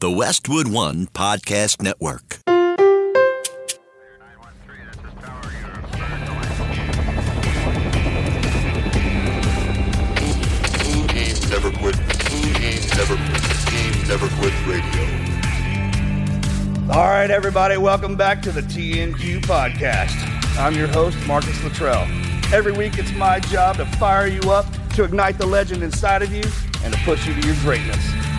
The Westwood One Podcast Network. Team Never Quit. Team Never Quit. Never Quit Radio. All right, everybody, welcome back to the TNQ podcast. I'm your host, Marcus Luttrell. Every week, it's my job to fire you up, to ignite the legend inside of you, and to push you to your greatness.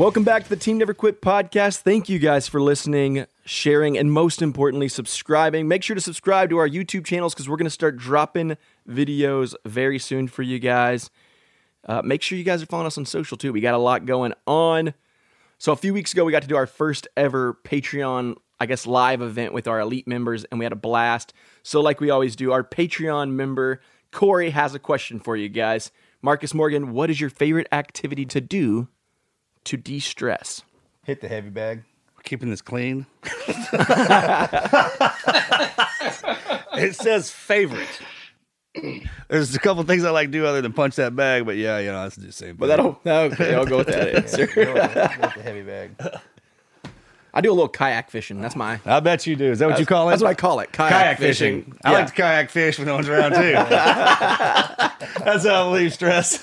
Welcome back to the Team Never Quit podcast. Thank you guys for listening, sharing, and most importantly, subscribing. Make sure to subscribe to our YouTube channels because we're going to start dropping videos very soon for you guys. Uh, make sure you guys are following us on social too. We got a lot going on. So, a few weeks ago, we got to do our first ever Patreon, I guess, live event with our elite members, and we had a blast. So, like we always do, our Patreon member, Corey, has a question for you guys. Marcus Morgan, what is your favorite activity to do to de stress? Hit the heavy bag. keeping this clean. it says favorite. There's a couple things I like to do other than punch that bag, but yeah, you know, that's the same. But that'll, okay, I'll go with that answer. Hit the heavy bag. I do a little kayak fishing. That's my. I bet you do. Is that what you call it? That's what I call it. Kayak, kayak fishing. I Yeah. like to kayak fish when no one's around too. that's how I relieve stress.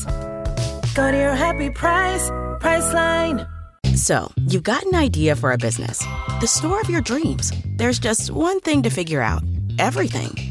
Go to your happy price, Priceline. So, you've got an idea for a business, the store of your dreams. There's just one thing to figure out everything.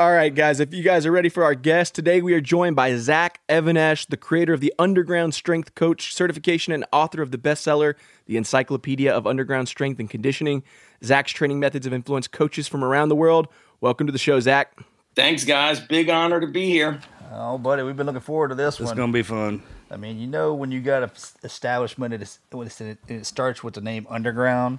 All right, guys, if you guys are ready for our guest, today we are joined by Zach Even-Esh, the creator of the Underground Strength Coach certification and author of the bestseller, The Encyclopedia of Underground Strength and Conditioning. Zach's training methods have influenced coaches from around the world. Welcome to the show, Zach. Thanks, guys. Big honor to be here. Oh, buddy, we've been looking forward to this It's one. gonna be fun. I mean, you know, when you got a s- establishment, it, is, when it's- it, it starts with the name Underground,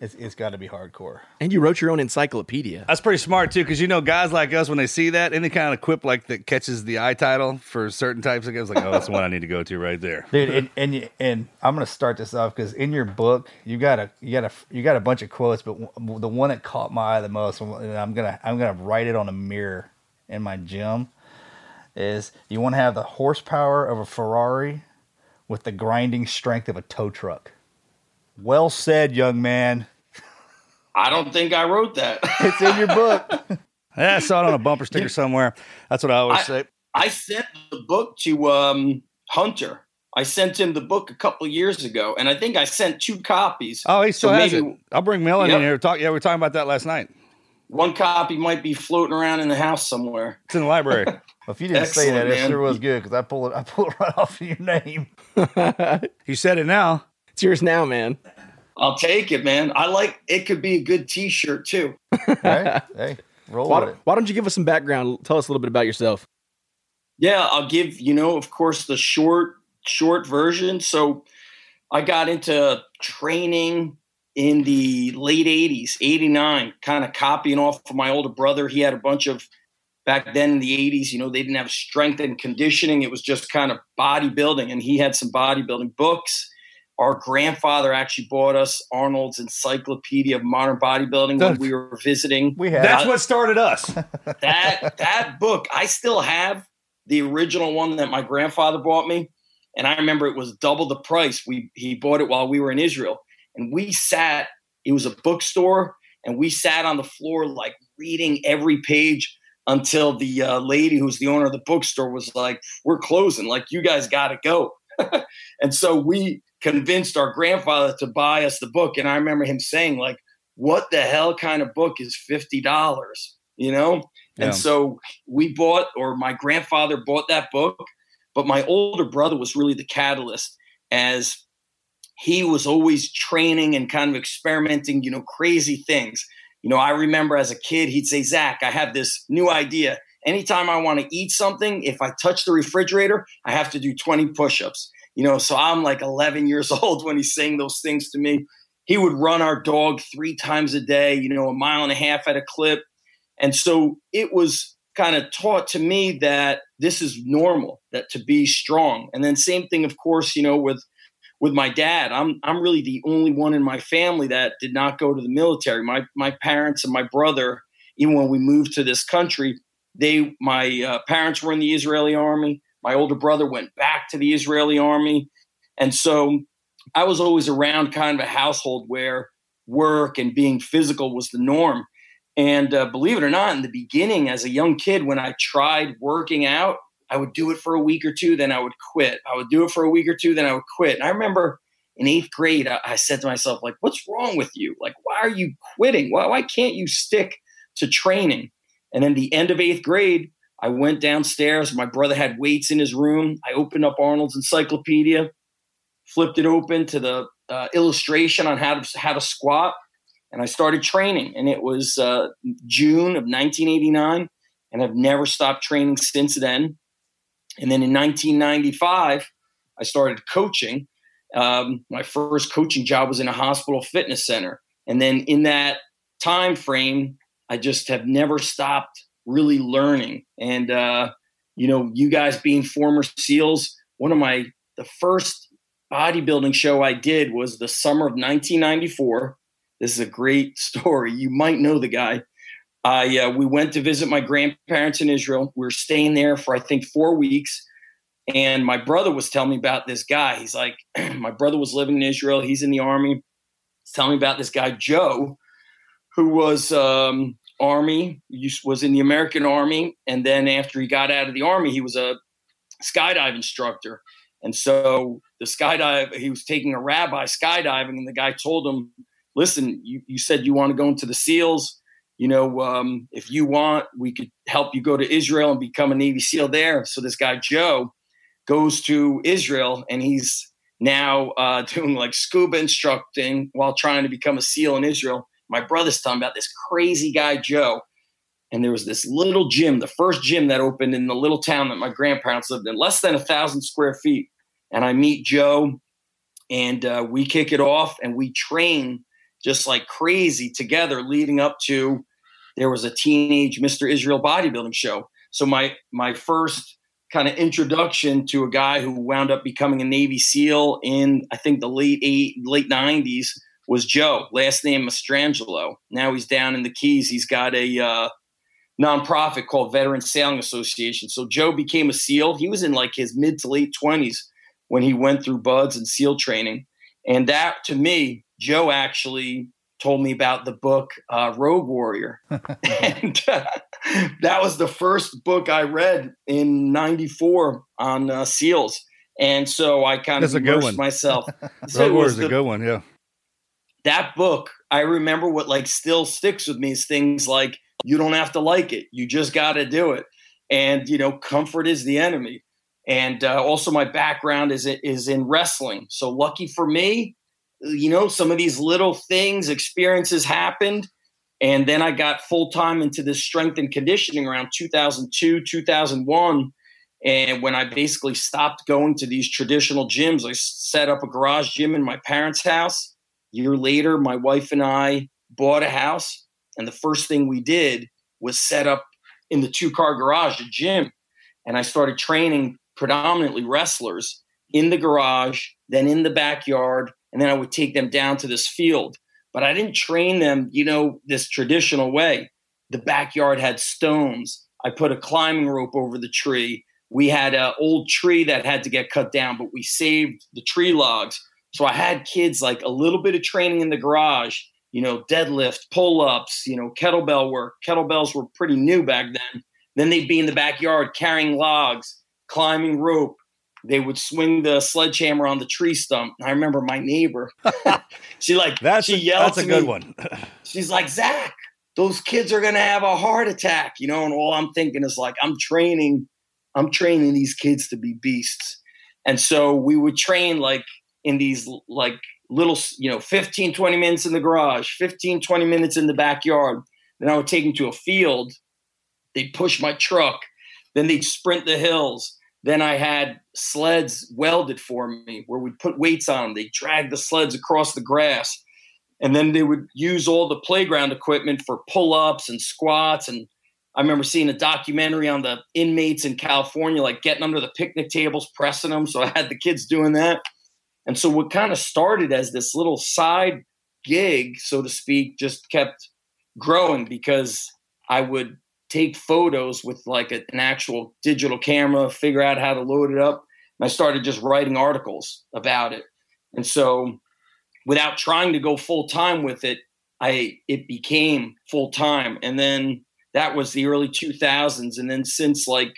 it's, it's got to be hardcore. And you wrote your own encyclopedia. That's pretty smart too, because you know, guys like us, when they see that, any kind of quip like that catches the eye title for certain types of guys, like, oh, that's the one I need to go to right there. Dude, and and, you- and I'm gonna start this off because in your book you got a you got a you got a bunch of quotes, but w- the one that caught my eye the most, and I'm gonna I'm gonna write it on a mirror in my gym, is you want to have the horsepower of a Ferrari with the grinding strength of a tow truck. Well said, young man. I don't think I wrote that. It's in your book. Yeah, I saw it on a bumper sticker somewhere. That's what I always I- say. I sent the book to um, Hunter. I sent him the book a couple years ago, and I think I sent two copies. Oh, he still So has maybe it. I'll bring Melon Yep. in here. to Talk. Yeah, we were talking about that last night. One copy might be floating around in the house somewhere. It's in the library. Well, if you didn't say that, Excellent, it sure was good because I pulled it. I pulled it right off of your name. you said it now. It's yours now, man. I'll take it, man. I like it. Could be a good T-shirt too. hey, hey, roll Why, with it. why don't you give us some background? Tell us a little bit about yourself. Yeah, I'll give, you know, of course, the short, short version. So I got into training in the late 80s, 89, kind of copying off of my older brother. He had a bunch of back then in the 80s, you know, they didn't have strength and conditioning. It was just kind of bodybuilding. And he had some bodybuilding books. Our grandfather actually bought us Arnold's Encyclopedia of Modern Bodybuilding when we were visiting. We had that's what started us. that that book, I still have the original one that my grandfather bought me, and I remember it was double the price. We he bought it while we were in Israel, and we sat. It was a bookstore, and we sat on the floor like reading every page until the uh, lady who's the owner of the bookstore was like, "We're closing. Like you guys got to go." and so we convinced our grandfather to buy us the book, and I remember him saying, "Like, what the hell kind of book is fifty dollars?" You know. Yeah. And so we bought, or my grandfather bought that book, but my older brother was really the catalyst as he was always training and kind of experimenting, you know, crazy things. You know, I remember as a kid, he'd say, Zach, I have this new idea. Anytime I want to eat something, if I touch the refrigerator, I have to do 20 push ups. You know, so I'm like 11 years old when he's saying those things to me. He would run our dog three times a day, you know, a mile and a half at a clip. And so it was kind of taught to me that this is normal, that to be strong. And then same thing, of course, you know, with with my dad. I'm I'm really the only one in my family that did not go to the military. My my parents and my brother, even when we moved to this country, they my uh, parents were in the Israeli army. My older brother went back to the Israeli army, and so I was always around kind of a household where work and being physical was the norm. And uh, believe it or not, in the beginning, as a young kid, when I tried working out, I would do it for a week or two, then I would quit. I would do it for a week or two, then I would quit. And I remember in eighth grade, I, I said to myself, like, what's wrong with you? Like, why are you quitting? Why, why can't you stick to training? And then the end of eighth grade, I went downstairs. My brother had weights in his room. I opened up Arnold's encyclopedia, flipped it open to the uh, illustration on how to how to squat, and I started training. And it was uh, June of 1989, and I've never stopped training since then. And then in 1995, I started coaching. Um, my first coaching job was in a hospital fitness center. And then in that time frame, I just have never stopped really learning. And, uh, you know, you guys being former SEALs, one of my, the first bodybuilding show I did was the summer of 1994. This is a great story. You might know the guy. I uh, we went to visit my grandparents in Israel. We were staying there for I think four weeks, and my brother was telling me about this guy. He's like, my brother was living in Israel. He's in the army. He's telling me about this guy Joe, who was um, army, was in the American Army, and then after he got out of the army, he was a skydive instructor. And so the skydive, he was taking a rabbi skydiving, and the guy told him, "Listen, you, you said you want to go into the SEALs." you know, um, if you want, we could help you go to Israel and become a Navy SEAL there. So this guy, Joe, goes to Israel and he's now uh, doing like scuba instructing while trying to become a SEAL in Israel. My brother's telling about this crazy guy, Joe. And there was this little gym, the first gym that opened in the little town that my grandparents lived in, less than a thousand square feet. And I meet Joe and uh, we kick it off and we train just like crazy together leading up to there was a teenage Mr. Israel bodybuilding show. So my my first kind of introduction to a guy who wound up becoming a Navy SEAL in I think the late eight late nineties was Joe. Last name Mastrangelo. Now he's down in the Keys. He's got a uh, nonprofit called Veteran Sailing Association. So Joe became a SEAL. He was in like his mid to late twenties when he went through BUD/S and SEAL training. And that to me, Joe actually told me about the book uh, Rogue Warrior. and uh, that was the first book I read in 94 on uh, SEALs. And so I kind of immersed myself. so Rogue Warrior is a good one, yeah. That book, I remember what like still sticks with me is things like you don't have to like it. You just got to do it. And, you know, comfort is the enemy. And uh, also my background is, is in wrestling. So lucky for me, you know, some of these little things, experiences happened. And then I got full time into this strength and conditioning around 2002, 2001. And when I basically stopped going to these traditional gyms, I set up a garage gym in my parents' house. Year later, my wife and I bought a house. And the first thing we did was set up in the two car garage a gym. And I started training predominantly wrestlers in the garage, then in the backyard. And then I would take them down to this field. But I didn't train them, you know, this traditional way. The backyard had stones. I put a climbing rope over the tree we had an old tree that had to get cut down, but we saved the tree logs. So I had kids like a little bit of training in the garage, you know, deadlift, pull ups, you know, kettlebell work. Kettlebells were pretty new back then. Then they'd be in the backyard carrying logs, climbing rope. They would swing the sledgehammer on the tree stump. I remember my neighbor. she like that's she a, yelled that's a good me. one. She's like, Zach, those kids are gonna have a heart attack, you know. And all I'm thinking is like, I'm training I'm training these kids to be beasts. And so we would train like in these like little, you know, 15, 20 minutes in the garage, 15, 20 minutes in the backyard. Then I would take them to a field. They'd push my truck. Then they'd sprint the hills. Then I had sleds welded for me where we'd put weights on them. They'd drag the sleds across the grass. And then they would use all the playground equipment for pull ups and squats and I remember seeing a documentary on the inmates in California, like getting under the picnic tables, pressing them. So I had the kids doing that. And so what kind of started as this little side gig, so to speak, just kept growing because I would take photos with like a, an actual digital camera, figure out how to load it up. And I started just writing articles about it. And so without trying to go full time with it, I it became full time. And then that was the early 2000s and then since like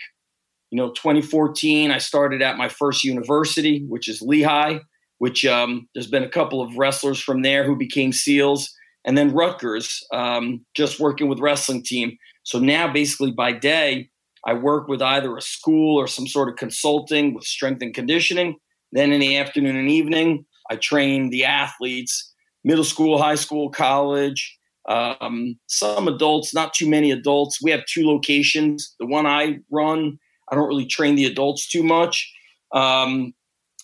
you know 2014 i started at my first university which is lehigh which um, there's been a couple of wrestlers from there who became seals and then rutgers um, just working with wrestling team so now basically by day i work with either a school or some sort of consulting with strength and conditioning then in the afternoon and evening i train the athletes middle school high school college um, some adults, not too many adults. We have two locations. The one I run, I don't really train the adults too much. Um,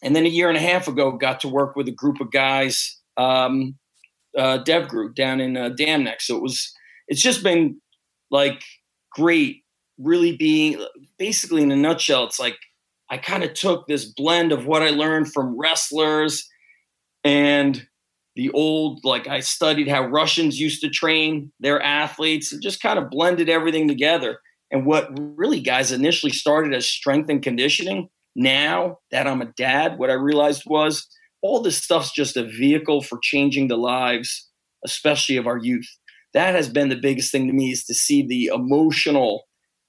and then a year and a half ago, got to work with a group of guys, um, uh, Dev Group down in uh, Dam Neck. So it was, it's just been like great, really being basically in a nutshell. It's like I kind of took this blend of what I learned from wrestlers and the old like i studied how russians used to train their athletes and just kind of blended everything together and what really guys initially started as strength and conditioning now that i'm a dad what i realized was all this stuff's just a vehicle for changing the lives especially of our youth that has been the biggest thing to me is to see the emotional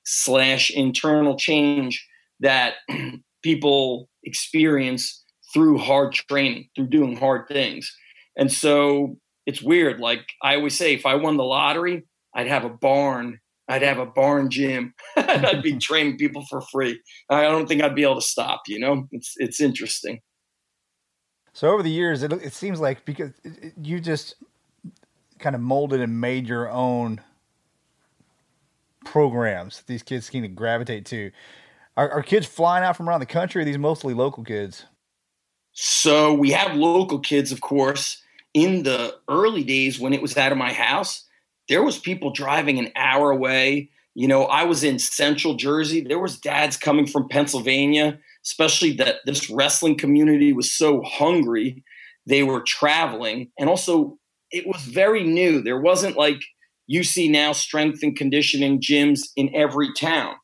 slash internal change that people experience through hard training through doing hard things and so it's weird. Like I always say, if I won the lottery, I'd have a barn. I'd have a barn gym. I'd be training people for free. I don't think I'd be able to stop. You know, it's it's interesting. So over the years, it, it seems like because you just kind of molded and made your own programs that these kids seem to gravitate to. Are, are kids flying out from around the country? Or are these mostly local kids? So we have local kids, of course. In the early days when it was out of my house, there was people driving an hour away. You know, I was in central Jersey. There was dads coming from Pennsylvania, especially that this wrestling community was so hungry. They were traveling. And also it was very new. There wasn't like you see now strength and conditioning gyms in every town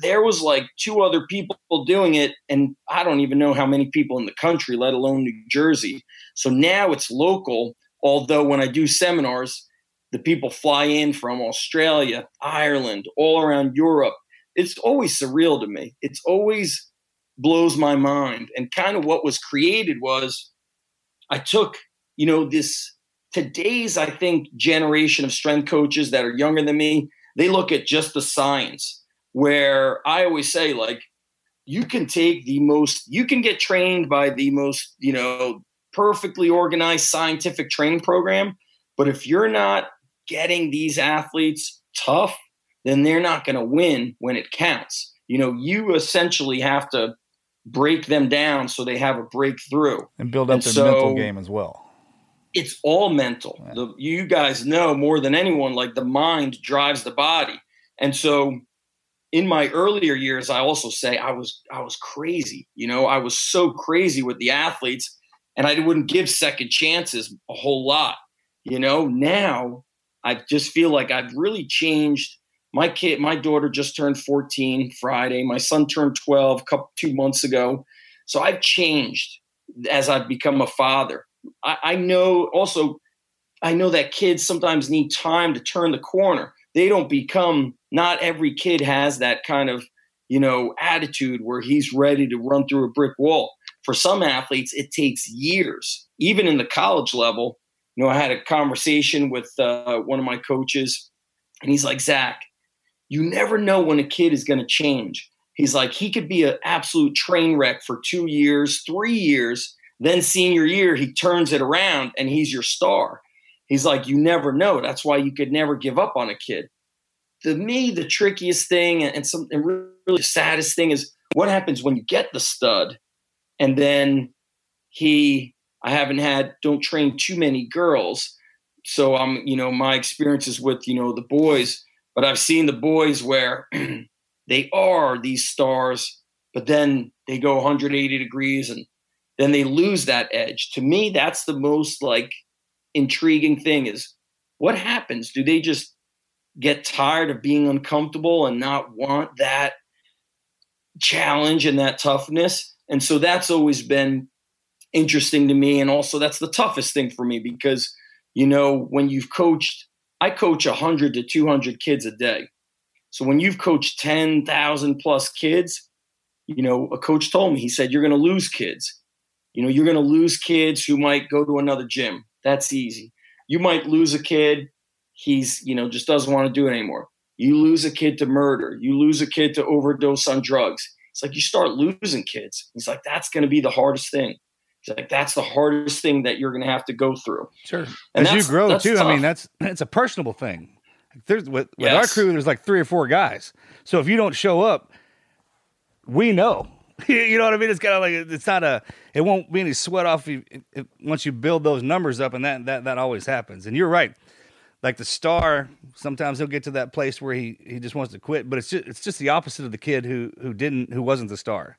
there was like two other people doing it and i don't even know how many people in the country let alone new jersey so now it's local although when i do seminars the people fly in from australia ireland all around europe it's always surreal to me it's always blows my mind and kind of what was created was i took you know this today's i think generation of strength coaches that are younger than me they look at just the science where I always say, like, you can take the most, you can get trained by the most, you know, perfectly organized scientific training program. But if you're not getting these athletes tough, then they're not going to win when it counts. You know, you essentially have to break them down so they have a breakthrough and build up And their so- mental game as well. it's all mental. The, you guys know more than anyone, like the mind drives the body. And so in my earlier years, I also say I was I was crazy. You know, I was so crazy with the athletes and I wouldn't give second chances a whole lot. You know, now I just feel like I've really changed. My kid, my daughter just turned 14 Friday. My son turned 12 a couple two months ago. So I've changed as I've become a father. I, I know also I know that kids sometimes need time to turn the corner. They don't become not every kid has that kind of, you know, attitude where he's ready to run through a brick wall. For some athletes, it takes years. Even in the college level, you know, I had a conversation with uh, one of my coaches, and he's like, Zach, you never know when a kid is going to change. He's like, he could be an absolute train wreck for two years, three years. Then senior year, he turns it around and he's your star. He's like, you never know. That's why you could never give up on a kid. To me, the trickiest thing and some really the saddest thing is what happens when you get the stud and then he I haven't had don't train too many girls. So I'm, you know, my experiences with, you know, the boys, but I've seen the boys where they are these stars, but then they go 180 degrees and then they lose that edge. To me, that's the most like intriguing thing is what happens? Do they just get tired of being uncomfortable and not want that challenge and that toughness? And so that's always been interesting to me. And also, that's the toughest thing for me because, you know, when you've coached, I coach 100 to 200 kids a day. So when you've coached 10,000 plus kids, you know, a coach told me, he said, you're going to lose kids. You know, you're going to lose kids who might go to another gym. That's easy. You might lose a kid, he's, you know, just doesn't want to do it anymore. You lose a kid to murder. You lose a kid to overdose on drugs. It's like you start losing kids. He's like, that's going to be the hardest thing. Like, that's the hardest thing that you're going to have to go through. Sure. And As you grow too, I mean, that's it's a personable thing. There's with, with our crew, there's like three or four guys. So if you don't show up, we know. you know what I mean? It's kind of like it's not a. It won't be any sweat off you if, once you build those numbers up, and that that that always happens. And you're right. Like the star, sometimes he'll get to that place where he he just wants to quit. But it's just it's just the opposite of the kid who who didn't who wasn't the star.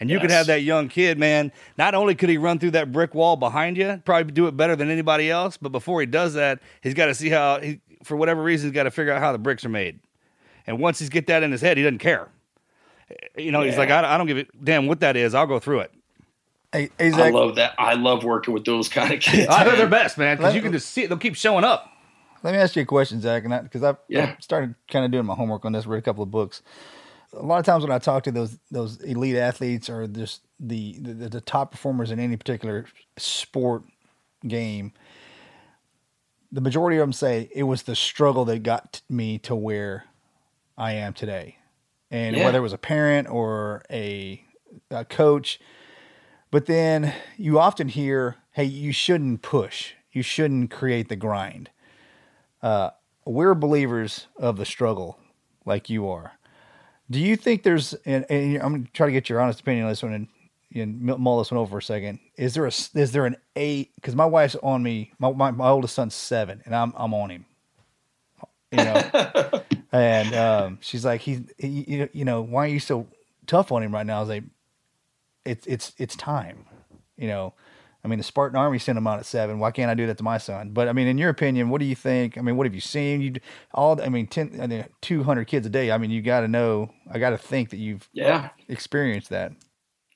And you could have that young kid, man. Not only could he run through that brick wall behind you, probably do it better than anybody else, but before he does that, he's got to see how, he, for whatever reason, he's got to figure out how the bricks are made. And once he's get that in his head, he doesn't care. Eh, you know, he's like, I, I don't give a damn what that is. I'll go through it. Hey, I love that. I love working with those kind of kids. I know oh, they're best, man, because you can just see it. They'll keep showing up. Let me ask you a question, Zach, and because I've, Yeah. I've started kind of doing my homework on this, read a couple of books. A lot of times when I talk to those those elite athletes or just the the, the top performers in any particular sport game, the majority of them say it was the struggle that got me to where I am today, and Yeah. whether it was a parent or a, a coach. But then you often hear, "Hey, you shouldn't push. You shouldn't create the grind." Uh, we're believers of the struggle, like you are. Do you think there's? And, and I'm going to try to get your honest opinion on this one and, and mull this one over for a second. Is there a? Is there an eight? Because my wife's on me. My, my my oldest son's seven, and I'm I'm on him. You know, and um, she's like, he's he, you- you know, why are you so tough on him right now? I was like, it's it's it's time. You know, I mean, the Spartan Army sent him out at seven. Why can't I do that to my son? But I mean, in your opinion, what do you think? I mean, what have you seen? You all, I mean, ten, I mean, two hundred kids a day. I mean, you got to know. I got to think that you've Yeah. experienced that.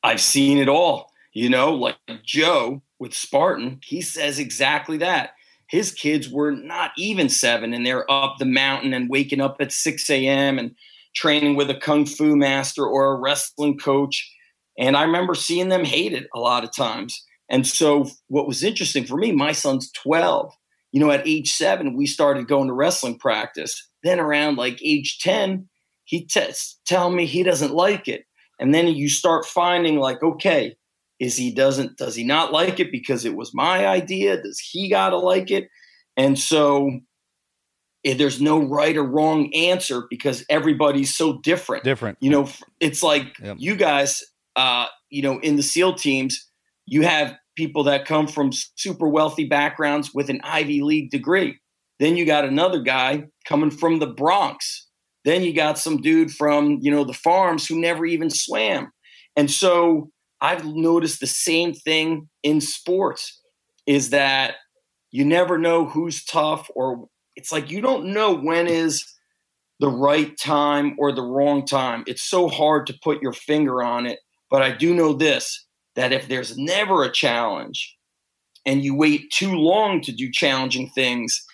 I've seen it all. You know, like Joe with Spartan, he says exactly that. His kids were not even seven, and they're up the mountain and waking up at 6 a.m. and training with a kung fu master or a wrestling coach. And I remember seeing them hate it a lot of times. And so, what was interesting for me, my son's 12. You know, at age seven, we started going to wrestling practice. Then, around like age 10, he t- telling me he doesn't like it and then you start finding like okay is he doesn't does he not like it because it was my idea does he gotta like it and so eh, there's no right or wrong answer because everybody's so different. Different. You know, it's like Yep. you guys, uh, you know, in the SEAL teams, you have people that come from super wealthy backgrounds with an Ivy League degree. Then you got another guy coming from the Bronx. Then you got some dude from, you know, the farms who never even swam. And so I've noticed the same thing in sports is that you never know who's tough or it's like you don't know when is the right time or the wrong time. It's so hard to put your finger on it. But I do know this that if there's never a challenge and you wait too long to do challenging things,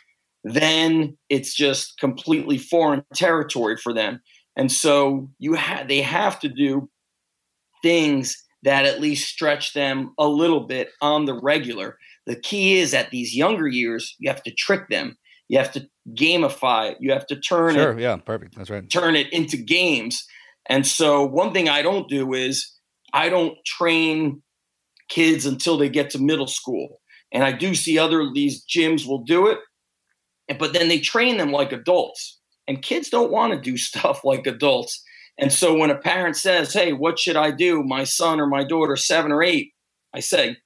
then it's just completely foreign territory for them. And so you ha- they have to do things that at least stretch them a little bit on the regular. The key is at these younger years, you have to trick them. You have to gamify it. You have to turn it Yeah. Perfect. That's right. turn it into games. And so one thing I don't do is I don't train kids until they get to middle school. And I do see other these gyms will do it, but then they train them like adults. And kids don't want to do stuff like adults. And so when a parent says, "Hey, what should I do? My son or my daughter, 7 or 8." I say,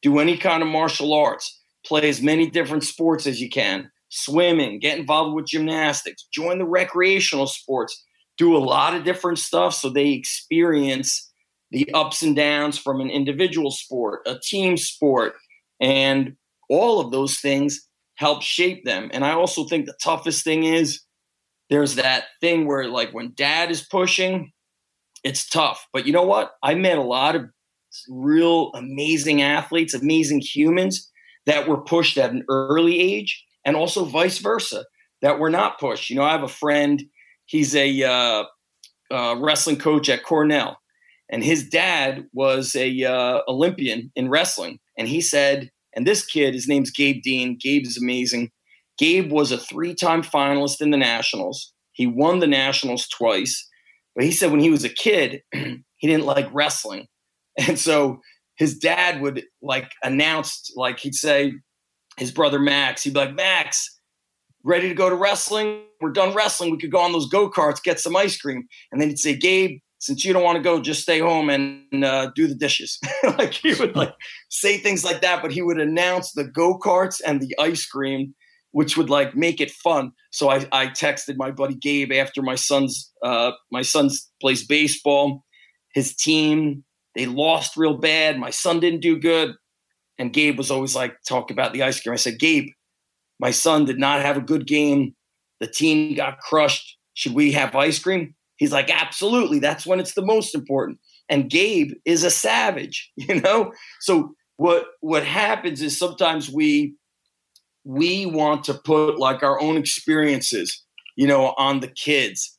"Do any kind of martial arts. Play as many different sports as you can. Swimming, get involved with gymnastics, join the recreational sports, do a lot of different stuff so they experience the ups and downs from an individual sport, a team sport, and all of those things help shape them. And I also think the toughest thing is there's that thing where like when dad is pushing, it's tough. But you know what? I met a lot of real amazing athletes, amazing humans that were pushed at an early age, and also vice versa that were not pushed. You know, I have a friend. He's a uh, uh, wrestling coach at Cornell, and his dad was a uh, Olympian in wrestling. And he said, and this kid, his name's Gabe Dean. Gabe is amazing. Gabe was a three-time finalist in the nationals. He won the nationals twice. But he said when he was a kid, he didn't like wrestling. And so his dad would like announce, like he'd say, his brother Max, he'd be like, Max, ready to go to wrestling? We're done wrestling. We could go on those go karts, get some ice cream. And then he'd say, Gabe, since you don't want to go, just stay home and uh, do the dishes. like he would like say things like that, but he would announce the go karts and the ice cream, which would like make it fun. So I, I texted my buddy Gabe after my son's uh, my son's plays baseball. His team they lost real bad. My son didn't do good, and Gabe was always like talk about the ice cream. I said, Gabe, my son did not have a good game. The team got crushed. Should we have ice cream? He's like, absolutely. That's when it's the most important. And Gabe is a savage, you know? So what what happens is sometimes we we want to put like our own experiences, you know, on the kids.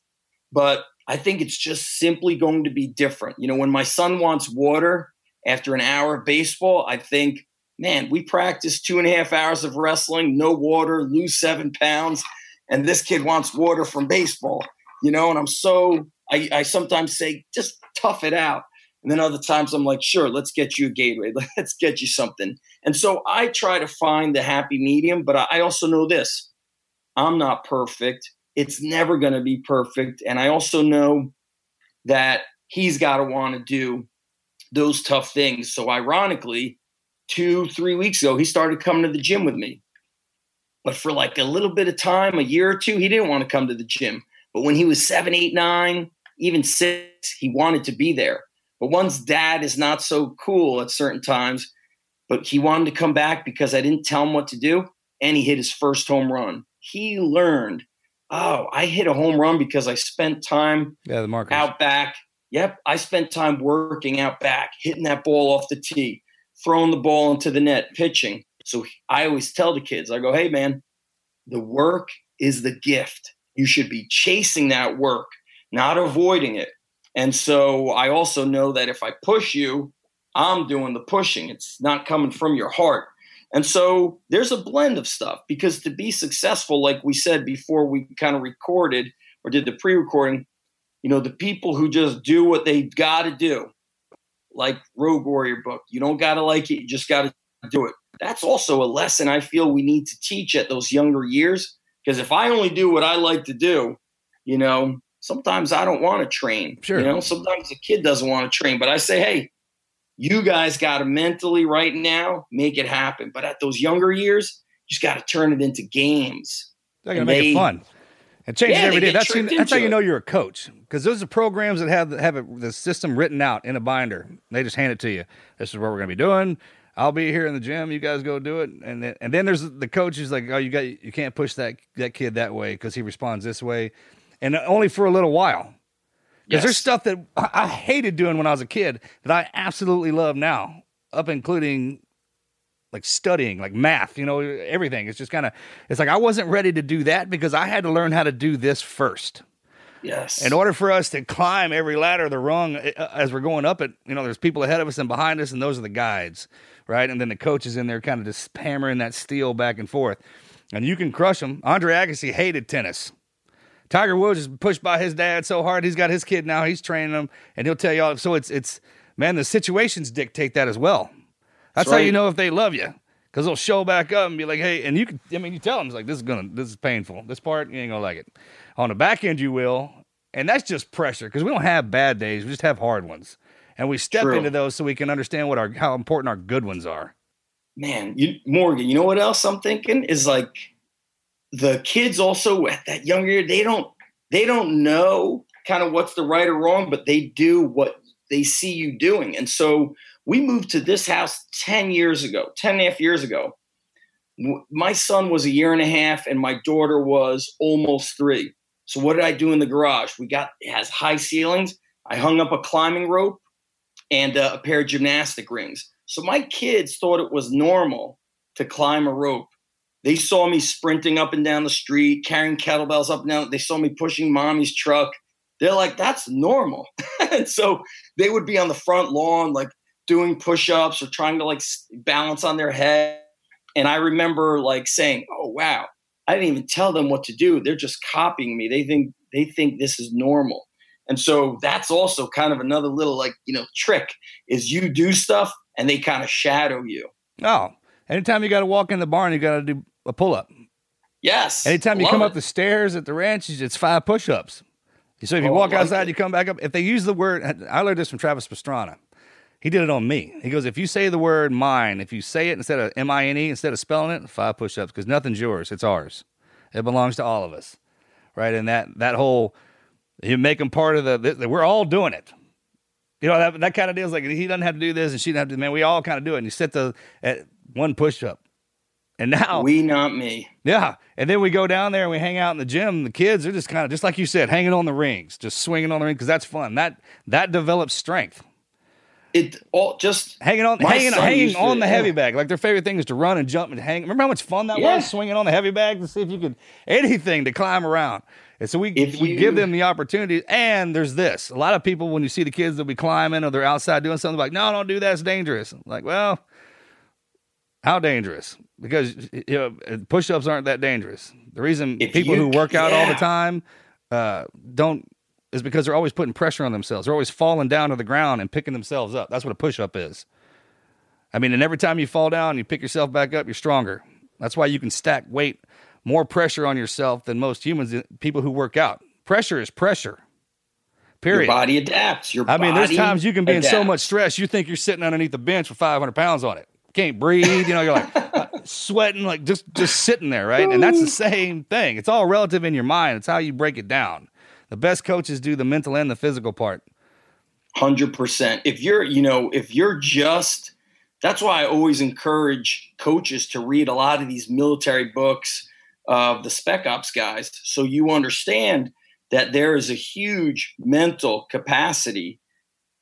But I think it's just simply going to be different. You know, when my son wants water after an hour of baseball, I think, man, we practiced two and a half hours of wrestling, no water, lose seven pounds, and this kid wants water from baseball. You know, and I'm so I, I sometimes say, just tough it out. And then other times I'm like, sure, let's get you a Gatorade. Let's get you something. And so I try to find the happy medium, but I also know this I'm not perfect. It's never going to be perfect. And I also know that he's got to want to do those tough things. So, ironically, two, three weeks ago, he started coming to the gym with me. But for like a little bit of time, a year or two, he didn't want to come to the gym. But when he was seven, eight, nine, even six, he wanted to be there. But one's dad is not so cool at certain times, but he wanted to come back because I didn't tell him what to do. And he hit his first home run. He learned, oh, I hit a home run because I spent time Yeah. The markers. out back. Yep, I spent time working out back, hitting that ball off the tee, throwing the ball into the net, pitching. So I always tell the kids, I go, hey, man, the work is the gift. You should be chasing that work, not avoiding it. And so I also know that if I push you, I'm doing the pushing. It's not coming from your heart. And so there's a blend of stuff because to be successful, like we said before we kind of recorded or did the pre recording, you know, the people who just do what they got to do, like Rogue Warrior book, you don't got to like it, you just got to do it. That's also a lesson I feel we need to teach at those younger years Because if I only do what I like to do, you know, sometimes I don't want to train. Sure. You know, sometimes the kid doesn't want to train, but I say, hey, you guys got to mentally right now make it happen. But at those younger years, you just got to turn it into games. They're gonna make they- it fun. And change Yeah, it every day. That's, that's how you know you're a coach. Because those are programs that have have a, the system written out in a binder. They just hand it to you. This is what we're going to be doing. I'll be here in the gym. You guys go do it. And then, and then there's the coach who's like, oh, you got you can't push that that kid that way because he responds this way, and only for a little while. Because there's stuff that I hated doing when I was a kid that I absolutely love now, up including like studying, like math, you know, everything. It's just kind of, it's like I wasn't ready to do that because I had to learn how to do this first. Yes. In order for us to climb every ladder the rung uh, as we're going up it, you know, there's people ahead of us and behind us, and those are the guides, right? And then the coach is in there kind of just hammering that steel back and forth. And you can crush them. Andre Agassi hated tennis. Tiger Woods is pushed by his dad so hard. He's got his kid now. He's training him, and he'll tell y'all. So it's it's man, the situations dictate that as well. That's, That's how right. you know if they love you, because they'll show back up and be like, "Hey," and you can. I mean, you tell them it's like this is gonna, this is painful. This part you ain't gonna like it. On the back end, you will, and that's just pressure because we don't have bad days. We just have hard ones, and we step True. into those so we can understand what our how important our good ones are. man, you Morgan, you know what else I'm thinking is like the kids also at that younger year, they don't they don't know kind of what's the right or wrong, but they do what they see you doing. And so we moved to this house 10 years ago, 10 and a half years ago. My son was a year and a half, and my daughter was almost three. So what did I do in the garage? We got it has high ceilings. I hung up a climbing rope and uh, a pair of gymnastic rings. So my kids thought it was normal to climb a rope. They saw me sprinting up and down the street, carrying kettlebells up and down. They saw me pushing mommy's truck. They're like, that's normal. and so they would be on the front lawn, like doing push ups or trying to like balance on their head. And I remember like saying, oh, wow, I didn't even tell them what to do. They're just copying me. They think they think this is normal. And so that's also kind of another little like, you know, trick is you do stuff and they kind of shadow you. Oh, anytime you got to walk in the barn, you got to do a pull up. Yes. Anytime you come it. up the stairs at the ranch, it's five push ups. So if you Oh, walk like outside, it. you come back up. If they use the word, I learned this from Travis Pastrana. He did it on me. He goes, if you say the word mine, if you say it instead of M I N E, instead of spelling it, five push ups, because nothing's yours, it's ours. It belongs to all of us. Right. And that, that whole, you make them part of the, th- we're all doing it. You know, that, that kind of deal is like, he doesn't have to do this and she doesn't have to, man, we all kind of do it. And you set the, at one push up. And now, we, not me. yeah. And then we go down there and we hang out in the gym. The kids are just kind of, just like you said, hanging on the rings, just swinging on the ring because that's fun. That, that develops strength. It all just Hanging on, hanging, hanging to- on the heavy yeah. bag. Like their favorite thing is to run and jump and hang. Remember how much fun that Yeah. was swinging on the heavy bag to see if you could anything to climb around. And so we If we you- give them the opportunity. And there's this: a lot of people when you see the kids they'll be climbing or they're outside doing something like, no, don't do that. It's dangerous. I'm like, well, how dangerous? Because you know, push-ups aren't that dangerous. The reason people you- who work out all the time uh, don't is because they're always putting pressure on themselves. They're always falling down to the ground and picking themselves up. That's what a push-up is. I mean, and every time you fall down, you pick yourself back up, you're stronger. That's why you can stack weight, more pressure on yourself than most humans, people who work out. Pressure is pressure. Period. Your body adapts. Your I mean, there's times you can be in so much stress, you think you're sitting underneath the bench with 500 pounds on it. Can't breathe. You know, you're like uh, sweating, like just just sitting there, right? And that's the same thing. It's all relative in your mind. It's how you break it down. The best coaches do the mental and the physical part. Hundred percent. If you're, you know, if you're just, that's why I always encourage coaches to read a lot of these military books of the spec ops guys, so you understand that there is a huge mental capacity.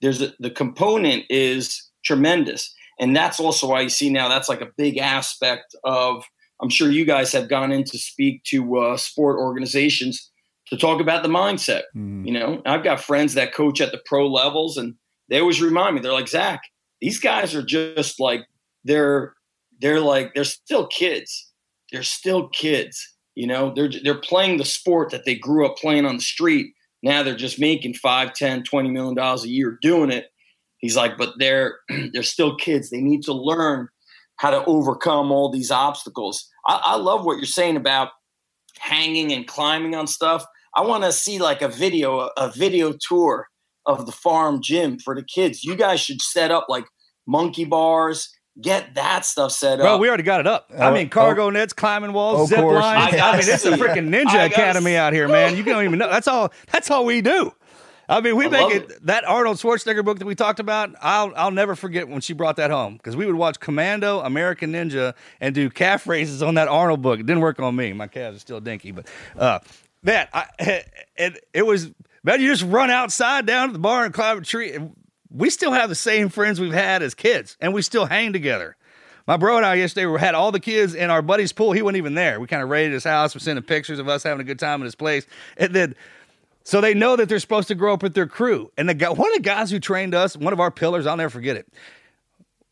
There's a, the component is tremendous, and that's also why you see now that's like a big aspect of. I'm sure you guys have gone in to speak to uh, sport organizations to talk about the mindset. Mhm. You know, I've got friends that coach at the pro levels, and they always remind me. They're like, Zach, these guys are just like they're they're like they're still kids. They're still kids. You know, they're they're playing the sport that they grew up playing on the street. Now they're just making five, ten, twenty million dollars a year doing it. He's like, but they're they're still kids. They need to learn how to overcome all these obstacles. I, I love what you're saying about hanging and climbing on stuff. I want to see like a video, a video tour of the farm gym for the kids. You guys should set up like monkey bars. Get that stuff set Bro, up. we already got it up. I Oh, mean, cargo nets, climbing walls, Of zip course. lines. I I, mean, it's a freaking ninja I gotta academy out here, man. You don't even know. That's all. That's all we do. I mean, we I make love it, that Arnold Schwarzenegger book that we talked about. I'll I'll never forget when she brought that home because we would watch Commando, American Ninja, and do calf raises on that Arnold book. It didn't work on me. My calves are still dinky, but uh, that I, it it was man. You just run outside down to the bar and climb a tree. We still have the same friends we've had as kids, and we still hang together. My bro and I yesterday we had all the kids in our buddy's pool. He wasn't even there. We kind of raided his house. We're sending pictures of us having a good time in his place. And then, so they know that they're supposed to grow up with their crew. And the guy, one of the guys who trained us, one of our pillars, I'll never forget it.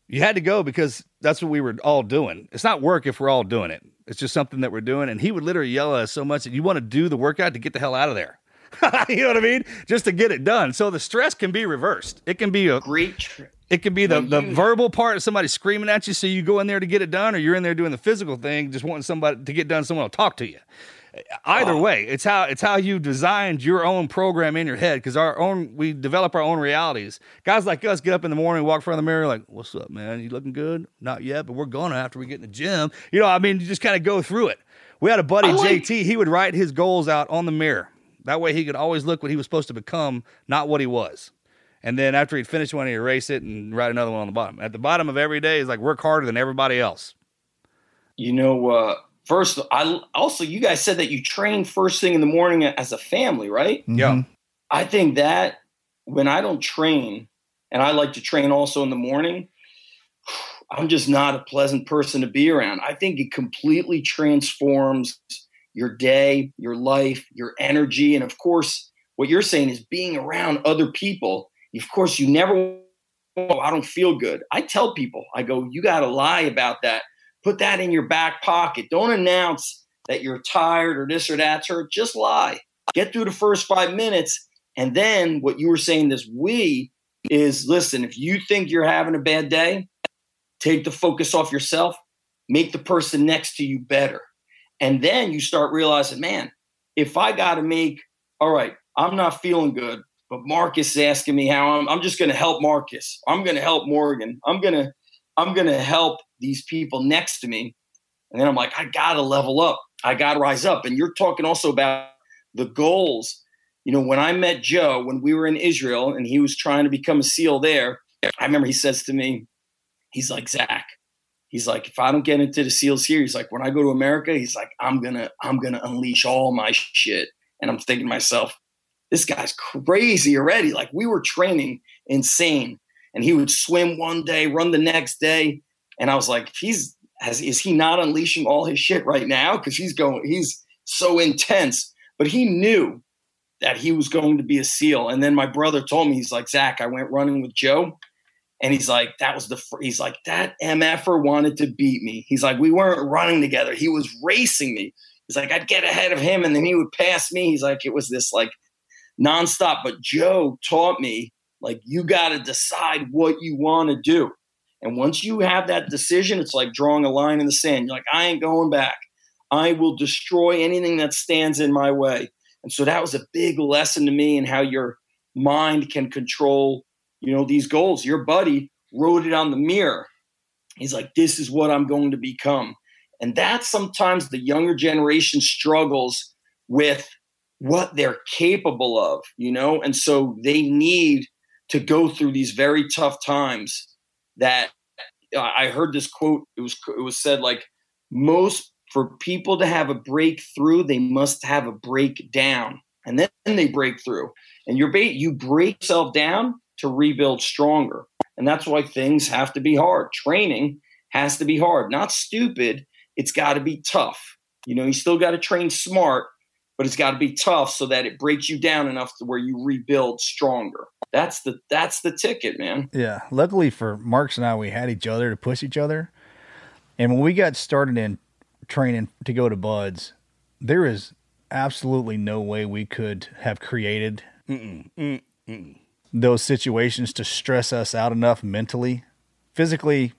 You had to go because that's what we were all doing. It's not work if we're all doing it. It's just something that we're doing. And he would literally yell at us so much that you want to do the workout to get the hell out of there. you know what I mean? Just to get it done. So the stress can be reversed. It can be a great. it can be the, the verbal part of somebody screaming at you, so you go in there to get it done, or you're in there doing the physical thing, just wanting somebody to get done. Someone will talk to you. Either way, it's how it's how you designed your own program in your head because our own we develop our own realities. Guys like us get up in the morning, walk in front of the mirror, like, "What's up, man? You looking good? Not yet, but we're gonna after we get in the gym." You know, I mean, you just kind of go through it. We had a buddy, like- JT. He would write his goals out on the mirror. That way, he could always look what he was supposed to become, not what he was. And then after he'd finish one, he'd erase it and write another one on the bottom. At the bottom of every day is like work harder than everybody else. you know, uh, first, I also you guys said that you train first thing in the morning as a family, right? Yeah. I think that when I don't train, and I like to train also in the morning, I'm just not a pleasant person to be around. I think it completely transforms your day, your life, your energy. And of course, what you're saying is being around other people. Of course, you never, oh, I don't feel good. I tell people, I go, you got to lie about that. Put that in your back pocket. Don't announce that you're tired or this or that's hurt. Just lie. Get through the first five minutes. And then what you were saying, this we is listen, if you think you're having a bad day, take the focus off yourself, make the person next to you better. And then you start realizing, man, if I got to make, all right, I'm not feeling good, but Marcus is asking me how I'm, I'm just going to help Marcus. I'm going to help Morgan. I'm going to, I'm going to help these people next to me. And then I'm like, I got to level up. I got to rise up. And you're talking also about the goals. You know, when I met Joe, when we were in Israel and he was trying to become a SEAL there, I remember he says to me, he's like, Zach, he's like, if I don't get into the SEALs here, he's like, when I go to America, he's like, I'm gonna, I'm gonna unleash all my shit. And I'm thinking to myself, this guy's crazy already. Like we were training insane. And he would swim one day, run the next day. And I was like, he's has is he not unleashing all his shit right now? Because he's going, he's so intense. But he knew that he was going to be a SEAL. And then my brother told me, he's like, Zach, I went running with Joe. And he's like, that was the, fir-. he's like, that MFer wanted to beat me. He's like, we weren't running together. He was racing me. He's like, I'd get ahead of him and then he would pass me. He's like, it was this like nonstop. But Joe taught me, like, you got to decide what you want to do. And once you have that decision, it's like drawing a line in the sand. You're like, I ain't going back. I will destroy anything that stands in my way. And so that was a big lesson to me in how your mind can control, you know, these goals. Your buddy wrote it on the mirror. He's like, this is what I'm going to become. And that's sometimes the younger generation struggles with what they're capable of, you know? And so they need to go through these very tough times that uh, I heard this quote. It was, it was said like most for people to have a breakthrough, they must have a breakdown, and then they break through. And you're you break yourself down to rebuild stronger, and that's why things have to be hard. Training has to be hard, not stupid. It's got to be tough. You know, you still got to train smart, but it's got to be tough so that it breaks you down enough to where you rebuild stronger. That's the that's the ticket, man. Yeah. Luckily for Marks and I, we had each other to push each other. And when we got started in training to go to BUD/S, there is absolutely no way we could have created Mm-mm, mm, mm. Those situations to stress us out enough mentally. Physically,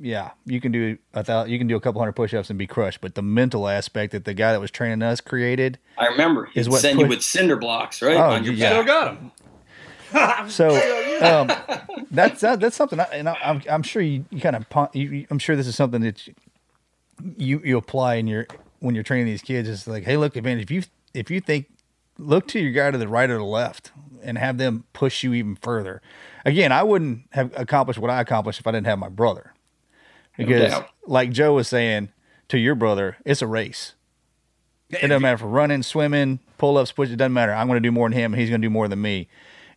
yeah, you can do a thousand, you can do a couple hundred push-ups and be crushed. But the mental aspect that the guy that was training us created, I remember he'd Is what send you push- with cinder blocks, right? Oh, on your yeah. Still got them. so um, that's that, that's something. I, and I, I'm I'm sure you, you kind of you, you- I'm sure this is something that you you apply in your when you're training these kids. It's like, hey, look, man, if you if you think look to your guy to the right or the left and have them push you even further. Again, I wouldn't have accomplished what I accomplished if I didn't have my brother. Because, doubt. like Joe was saying to your brother, it's a race. It doesn't matter for running, swimming, pull ups, push. It doesn't matter. I'm going to do more than him, and he's going to do more than me.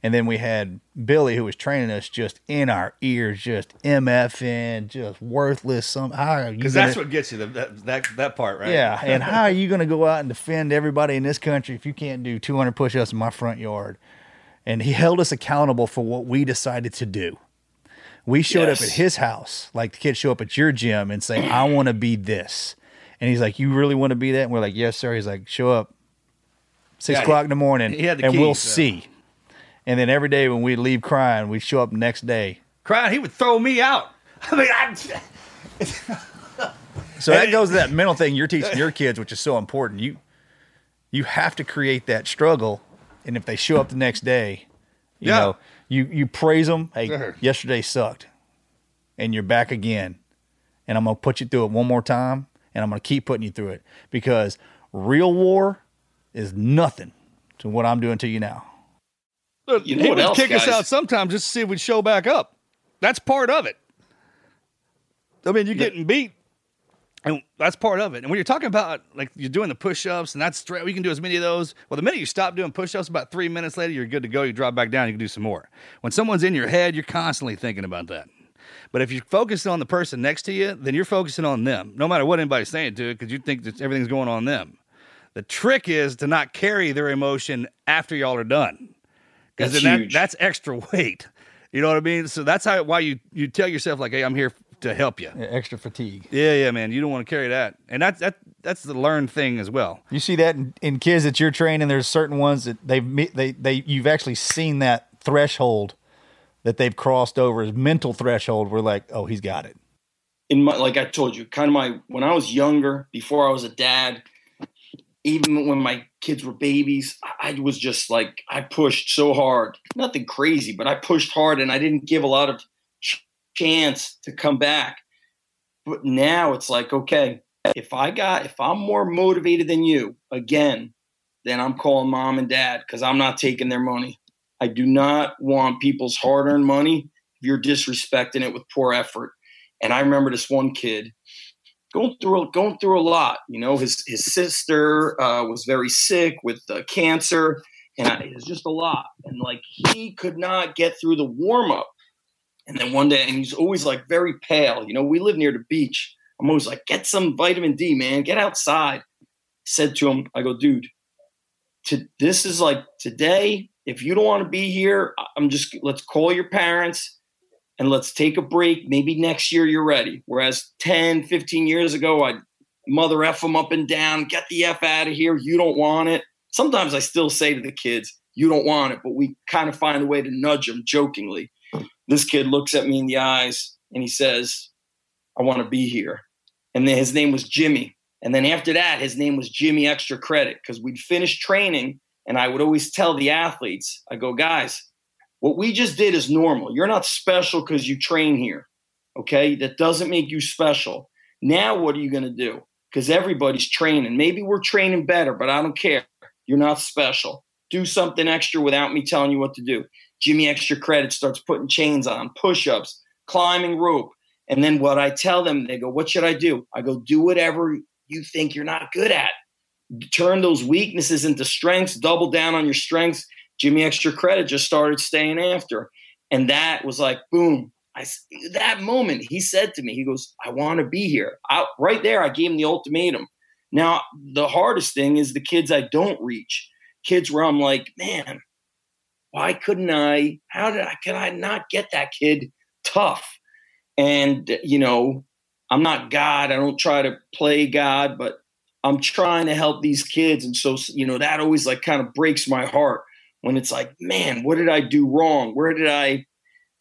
And then we had Billy, who was training us, just in our ears, just mfing, just worthless. Some how? Because that's what gets you the, that, that that part, right? yeah, and how are you going to go out and defend everybody in this country if you can't do 200 push-ups in my front yard? And he held us accountable for what we decided to do. We showed up at his house, like the kids show up at your gym and say, "I want to be this," and he's like, "You really want to be that?" And we're like, "Yes, sir." He's like, "Show up six Yeah, o'clock in the morning, he the and we'll so. see." And then every day when we'd leave crying, we'd show up next day. Crying, he would throw me out. I mean, I, So that goes to that mental thing you're teaching your kids, which is so important. You you have to create that struggle, and if they show up the next day, you Yeah. know, you you praise them. Hey, Sure. yesterday sucked, and you're back again, and I'm gonna put you through it one more time, and I'm gonna keep putting you through it because real war is nothing to what I'm doing to you now. Look, You know he what would else, kick us out sometimes just to see if we'd show back up. That's part of it. I mean, you're getting beat, and that's part of it. And when you're talking about like you're doing the push-ups, and that's straight, we can do as many of those. Well, the minute you stop doing push-ups, about three minutes later, you're good to go. You drop back down, you can do some more. When someone's in your head, you're constantly thinking about that. But if you're focusing on the person next to you, then you're focusing on them, no matter what anybody's saying to it, because you think that everything's going on them. The trick is to not carry their emotion after y'all are done, because That's then that, that's extra weight. You know what I mean? So that's how why you you tell yourself like, "Hey, I'm here to help you." Yeah, extra fatigue. Yeah, yeah, man. You don't want to carry that, and that's that that's the learned thing as well. You see that in, in kids that you're training. There's certain ones that they've they they you've actually seen that threshold that they've crossed over as mental threshold. We're like, oh, he's got it. in my like I told you, kind of my when I was younger, before I was a dad, even when my kids were babies, I, I was just like I pushed so hard. Nothing crazy, but I pushed hard and I didn't give a lot of ch- chance to come back. But now it's like, okay, if I got if I'm more motivated than you again, then I'm calling mom and dad because I'm not taking their money. I do not want people's hard-earned money if you're disrespecting it with poor effort. And I remember this one kid going through going through a lot. You know, his his sister uh, was very sick with uh, cancer, and I, it was just a lot. And like he could not get through the warm up. And then one day, and he's always like very pale. You know, we live near the beach. I'm always like, get some vitamin D, man. Get outside. Said to him, I go, dude. To this is like today. If you don't want to be here, I'm just let's call your parents and let's take a break. Maybe next year you're ready. Whereas 10, 15 years ago, I'd mother F them up and down, get the F out of here. You don't want it. Sometimes I still say to the kids, you don't want it, but we kind of find a way to nudge them jokingly. This kid looks at me in the eyes and he says, I want to be here. And then his name was Jimmy. And then after that, his name was Jimmy Extra Credit because we'd finished training and I would always tell the athletes, I go, guys, what we just did is normal. You're not special because you train here. Okay. That doesn't make you special. Now, what are you going to do? Because everybody's training. Maybe we're training better, but I don't care. You're not special. Do something extra without me telling you what to do. Jimmy Extra Credit starts putting chains on, push ups, climbing rope. And then what I tell them, they go, What should I do? I go, Do whatever you think you're not good at. Turn those weaknesses into strengths, double down on your strengths. Jimmy Extra Credit just started staying after. And that was like, boom. I, that moment, he said to me, he goes, I want to be here. I, right there, I gave him the ultimatum. Now, the hardest thing is the kids I don't reach. Kids where I'm like, man, why couldn't I? How did I? Can I not get that kid tough? And you know, I'm not God. I don't try to play God, but I'm trying to help these kids. And so, you know, that always like kind of breaks my heart when it's like, man, what did I do wrong? Where did I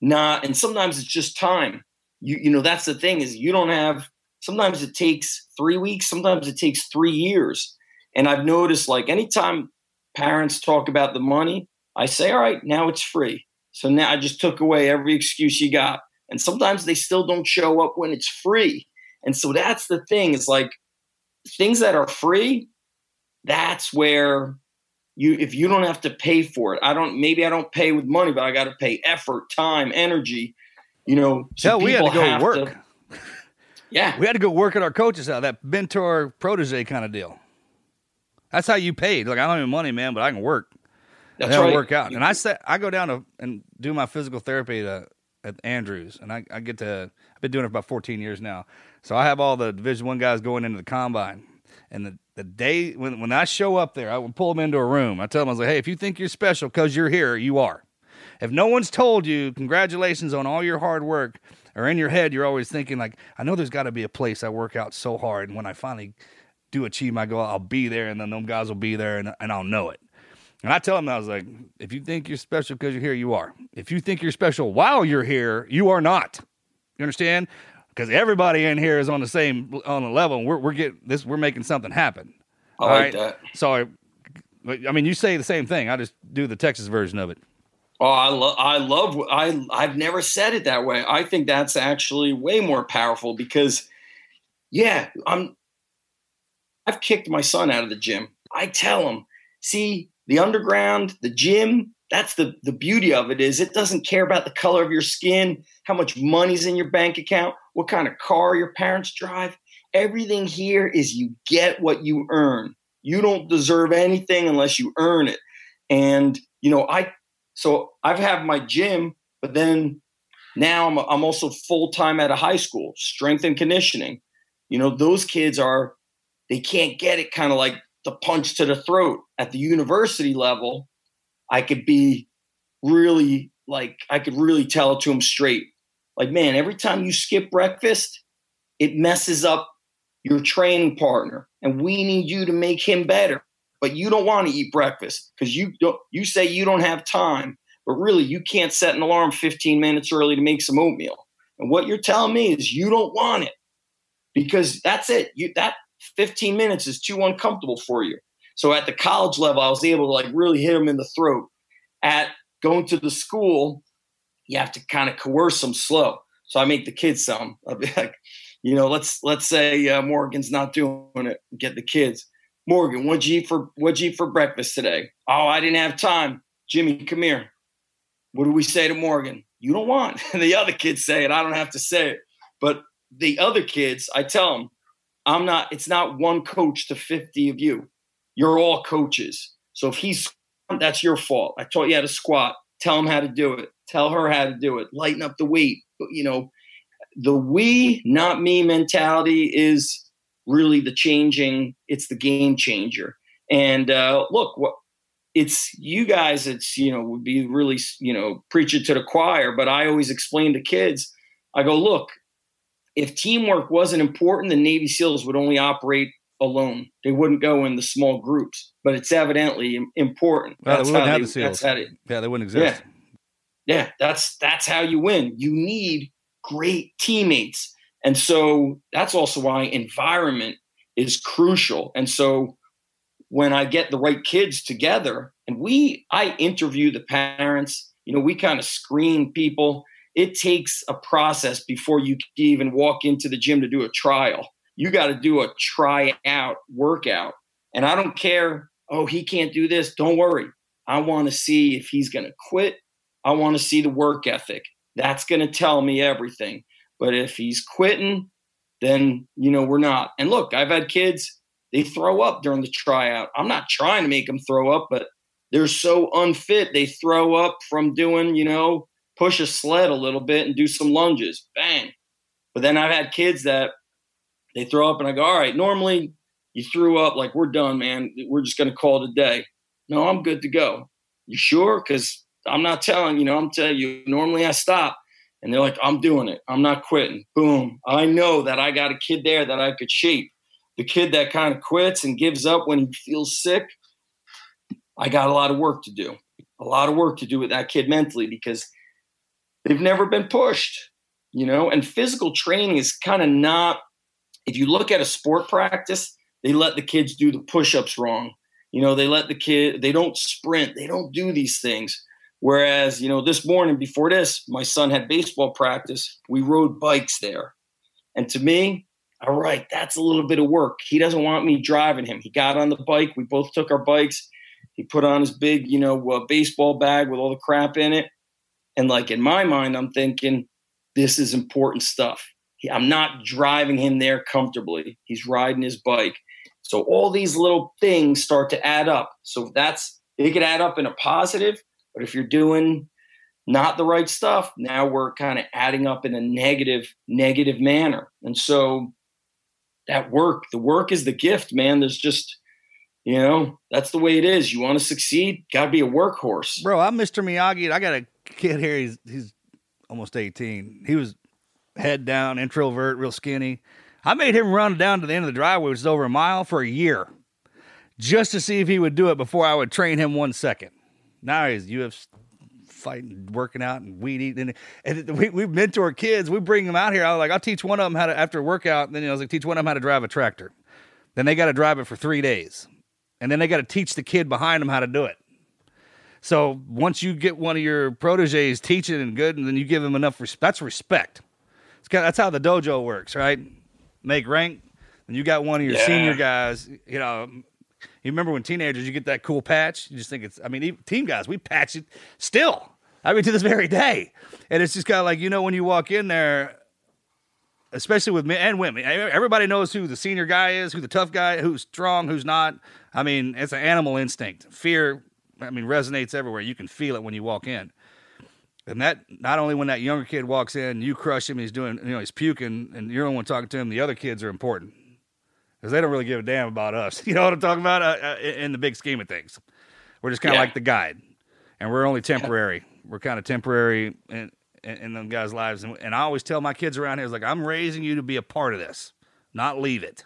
not? And sometimes it's just time. you you know that's the thing is you don't have sometimes it takes three weeks sometimes it takes three years and i've noticed like anytime parents talk about the money i say all right now it's free so now i just took away every excuse you got and sometimes they still don't show up when it's free and so that's the thing it's like things that are free that's where you if you don't have to pay for it i don't maybe i don't pay with money but i got to pay effort time energy you know so Hell, we had to go work. yeah We had to go work at our coaches house, that mentor protege kind of deal. That's how you paid. Like I don't have any money, man, but I can work. That's right. work out. And I said I go down to and do my physical therapy to, at Andrews, and I, I get to. I've been doing it for about 14 years now. So I have all the Division One guys going into the combine, and the the day when when I show up there, I would pull them into a room. I tell them I was like, hey, if you think you're special because you're here, you are. If no one's told you congratulations on all your hard work, or in your head you're always thinking like, I know there's got to be a place I work out so hard, and when I finally do achieve my goal, I'll be there, and then them guys will be there, and, and I'll know it. And I tell them, I was like, if you think you're special because you're here, you are. If you think you're special while you're here, you are not. You understand? Because everybody in here is on the same on the level. And we're we're getting this. We're making something happen. I like that. So I, I mean, you say the same thing. I just do the Texas version of it. Oh, I love, I love, I, I've never said it that way. I think that's actually way more powerful because, yeah, I'm, I've kicked my son out of the gym. I tell him, see, the underground, the gym, that's the, the beauty of it is it doesn't care about the color of your skin, how much money's in your bank account, what kind of car your parents drive. Everything here is you get what you earn. You don't deserve anything unless you earn it. And, you know, I, so I've had my gym, but then now I'm, I'm also full time at a high school, strength and conditioning. You know, those kids are, they can't get it kind of like the punch to the throat. At the university level, I could be really like, I could really tell it to him straight. Like, man, every time you skip breakfast, it messes up your training partner, and we need you to make him better but you don't want to eat breakfast because you don't you say you don't have time but really you can't set an alarm 15 minutes early to make some oatmeal and what you're telling me is you don't want it because that's it you that 15 minutes is too uncomfortable for you so at the college level i was able to like really hit them in the throat at going to the school you have to kind of coerce them slow so i make the kids some I'll be like you know let's let's say uh, morgan's not doing it get the kids Morgan, what'd you eat for what'd you eat for breakfast today? Oh, I didn't have time. Jimmy, come here. What do we say to Morgan? You don't want. And the other kids say it. I don't have to say it. But the other kids, I tell them, I'm not, it's not one coach to 50 of you. You're all coaches. So if he's that's your fault. I taught you how to squat. Tell him how to do it. Tell her how to do it. Lighten up the weight. You know, the we, not me mentality is really the changing it's the game changer and uh, look what it's you guys it's you know would be really you know preaching to the choir but i always explain to kids i go look if teamwork wasn't important the navy seals would only operate alone they wouldn't go in the small groups but it's evidently important Well, that's they how they, the that's how they, Yeah, they wouldn't exist. yeah. Yeah, that's that's how you win. You need great teammates. And so that's also why environment is crucial. And so when I get the right kids together and we I interview the parents, you know, we kind of screen people. It takes a process before you even walk into the gym to do a trial. You got to do a try out workout. And I don't care, oh, he can't do this. Don't worry. I want to see if he's going to quit. I want to see the work ethic. That's going to tell me everything. But if he's quitting, then, you know, we're not. And look, I've had kids, they throw up during the tryout. I'm not trying to make them throw up, but they're so unfit. They throw up from doing, you know, push a sled a little bit and do some lunges. Bang. But then I've had kids that they throw up and I go, all right, normally you threw up, like, we're done, man. We're just going to call it a day. No, I'm good to go. You sure? Because I'm not telling, you know, I'm telling you, normally I stop. And they're like, I'm doing it. I'm not quitting. Boom. I know that I got a kid there that I could shape. The kid that kind of quits and gives up when he feels sick, I got a lot of work to do. A lot of work to do with that kid mentally because they've never been pushed. you know, and physical training is kind of not, if you look at a sport practice, they let the kids do the push ups wrong. You know, they let the kid, they don't sprint, they don't do these things. Whereas, you know, this morning before this, my son had baseball practice. We rode bikes there. And to me, all right, that's a little bit of work. He doesn't want me driving him. He got on the bike. We both took our bikes. He put on his big, you know, uh, baseball bag with all the crap in it. And like in my mind, I'm thinking, this is important stuff. I'm not driving him there comfortably. He's riding his bike. So all these little things start to add up. So that's it could add up in a positive, but if you're doing not the right stuff, now we're kind of adding up in a negative, negative manner. And so that work, the work is the gift, man. There's just, you know, that's the way it is. You want to succeed, got to be a workhorse. Bro, I'm Mr. Miyagi. I got a kid here. He's he's almost 18. He was head down, introvert, real skinny. I made him run down to the end of the driveway, which is over a mile, for a year, just to see if he would do it before I would train him one second. Now he's UFC fighting, working out, and weed eating. And we, we mentor kids. We bring them out here. I was like, I'll teach one of them how to, after workout, and then I was like, teach one of them how to drive a tractor. Then they got to drive it for three days. And then they got to teach the kid behind them how to do it. So once you get one of your proteges teaching and good, and then you give them enough respect, that's respect. It's kind of, that's how the dojo works, right? Make rank, and you got one of your Yeah. senior guys. You know, you remember when teenagers you get that cool patch? You just think it's. I mean, even team guys, we patch it still. I mean, to this very day, and it's just kind of like you know when you walk in there, especially with men and women. Everybody knows who the senior guy is, who the tough guy, who's strong, who's not. I mean, it's an animal instinct. Fear, I mean, resonates everywhere. You can feel it when you walk in. And that not only when that younger kid walks in, you crush him, he's doing, you know, he's puking, and you're the one talking to him. The other kids are important because they don't really give a damn about us. You know what I'm talking about? Uh, uh, in the big scheme of things, we're just kind of Yeah. like the guide, and we're only temporary. We're kind of temporary in, in, in them guys' lives. And, and I always tell my kids around here, is like, I'm raising you to be a part of this, not leave it.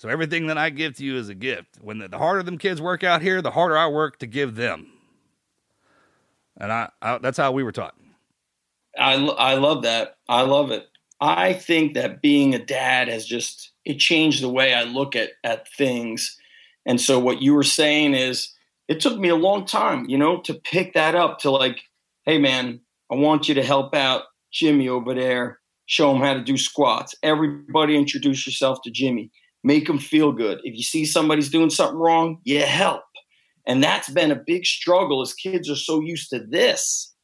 So everything that I give to you is a gift. When the, the harder them kids work out here, the harder I work to give them. And I, I that's how we were taught. I, I love that. I love it. I think that being a dad has just it changed the way I look at at things. And so what you were saying is it took me a long time, you know, to pick that up to like, hey man, I want you to help out Jimmy over there, show him how to do squats. Everybody introduce yourself to Jimmy. Make them feel good. If you see somebody's doing something wrong, you help. And that's been a big struggle as kids are so used to this.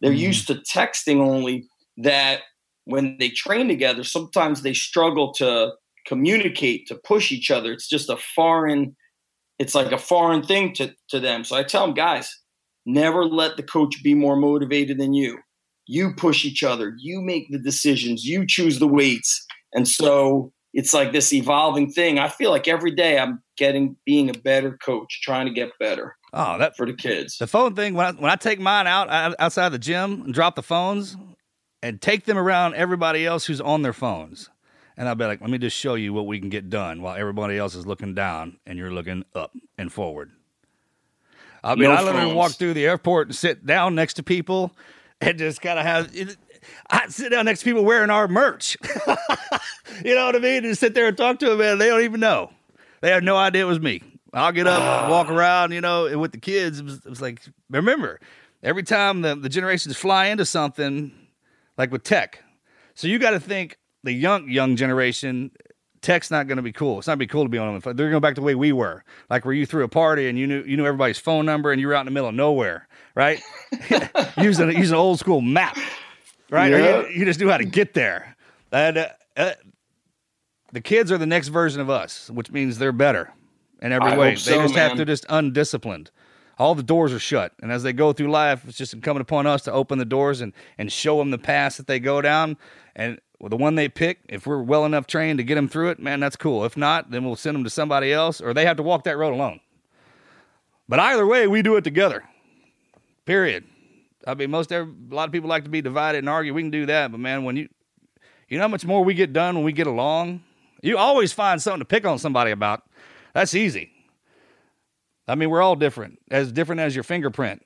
They're mm-hmm. used to texting only that when they train together, sometimes they struggle to communicate, to push each other. It's just a foreign, it's like a foreign thing to, to them. So I tell them, guys, never let the coach be more motivated than you. You push each other, you make the decisions, you choose the weights. And so it's like this evolving thing. I feel like every day I'm getting being a better coach, trying to get better. Oh, that for the kids. The phone thing when I when I take mine out out- outside the gym and drop the phones and take them around everybody else who's on their phones. And I'll be like, let me just show you what we can get done while everybody else is looking down and you're looking up and forward. I mean, No I literally phones. walk through the airport and sit down next to people and just kind of have. It, I sit down next to people wearing our merch. you know what I mean? And sit there and talk to them, and they don't even know. They have no idea it was me. I'll get up, walk around, you know, and with the kids, it was, it was like, remember, every time the, the generations fly into something, like with tech. So you got to think the young young generation, tech's not going to be cool. It's not going to be cool to be on them. They're going back to the way we were, like where you threw a party and you knew you knew everybody's phone number and you were out in the middle of nowhere, right? using using an old school map, right? Or Yeah. you, you just knew how to get there. And uh, uh, the kids are the next version of us, which means they're better in every I way. they just have to just undisciplined. All the doors are shut, and as they go through life, it's just incumbent upon us to open the doors and and show them the path that they go down. And the one they pick, if we're well enough trained to get them through it, man, that's cool. If not, then we'll send them to somebody else, or they have to walk that road alone. But either way, we do it together. Period. I mean, most every, a lot of people like to be divided and argue. We can do that, but man, when you you know how much more we get done when we get along. You always find something to pick on somebody about. That's easy. I mean, we're all different, as different as your fingerprint.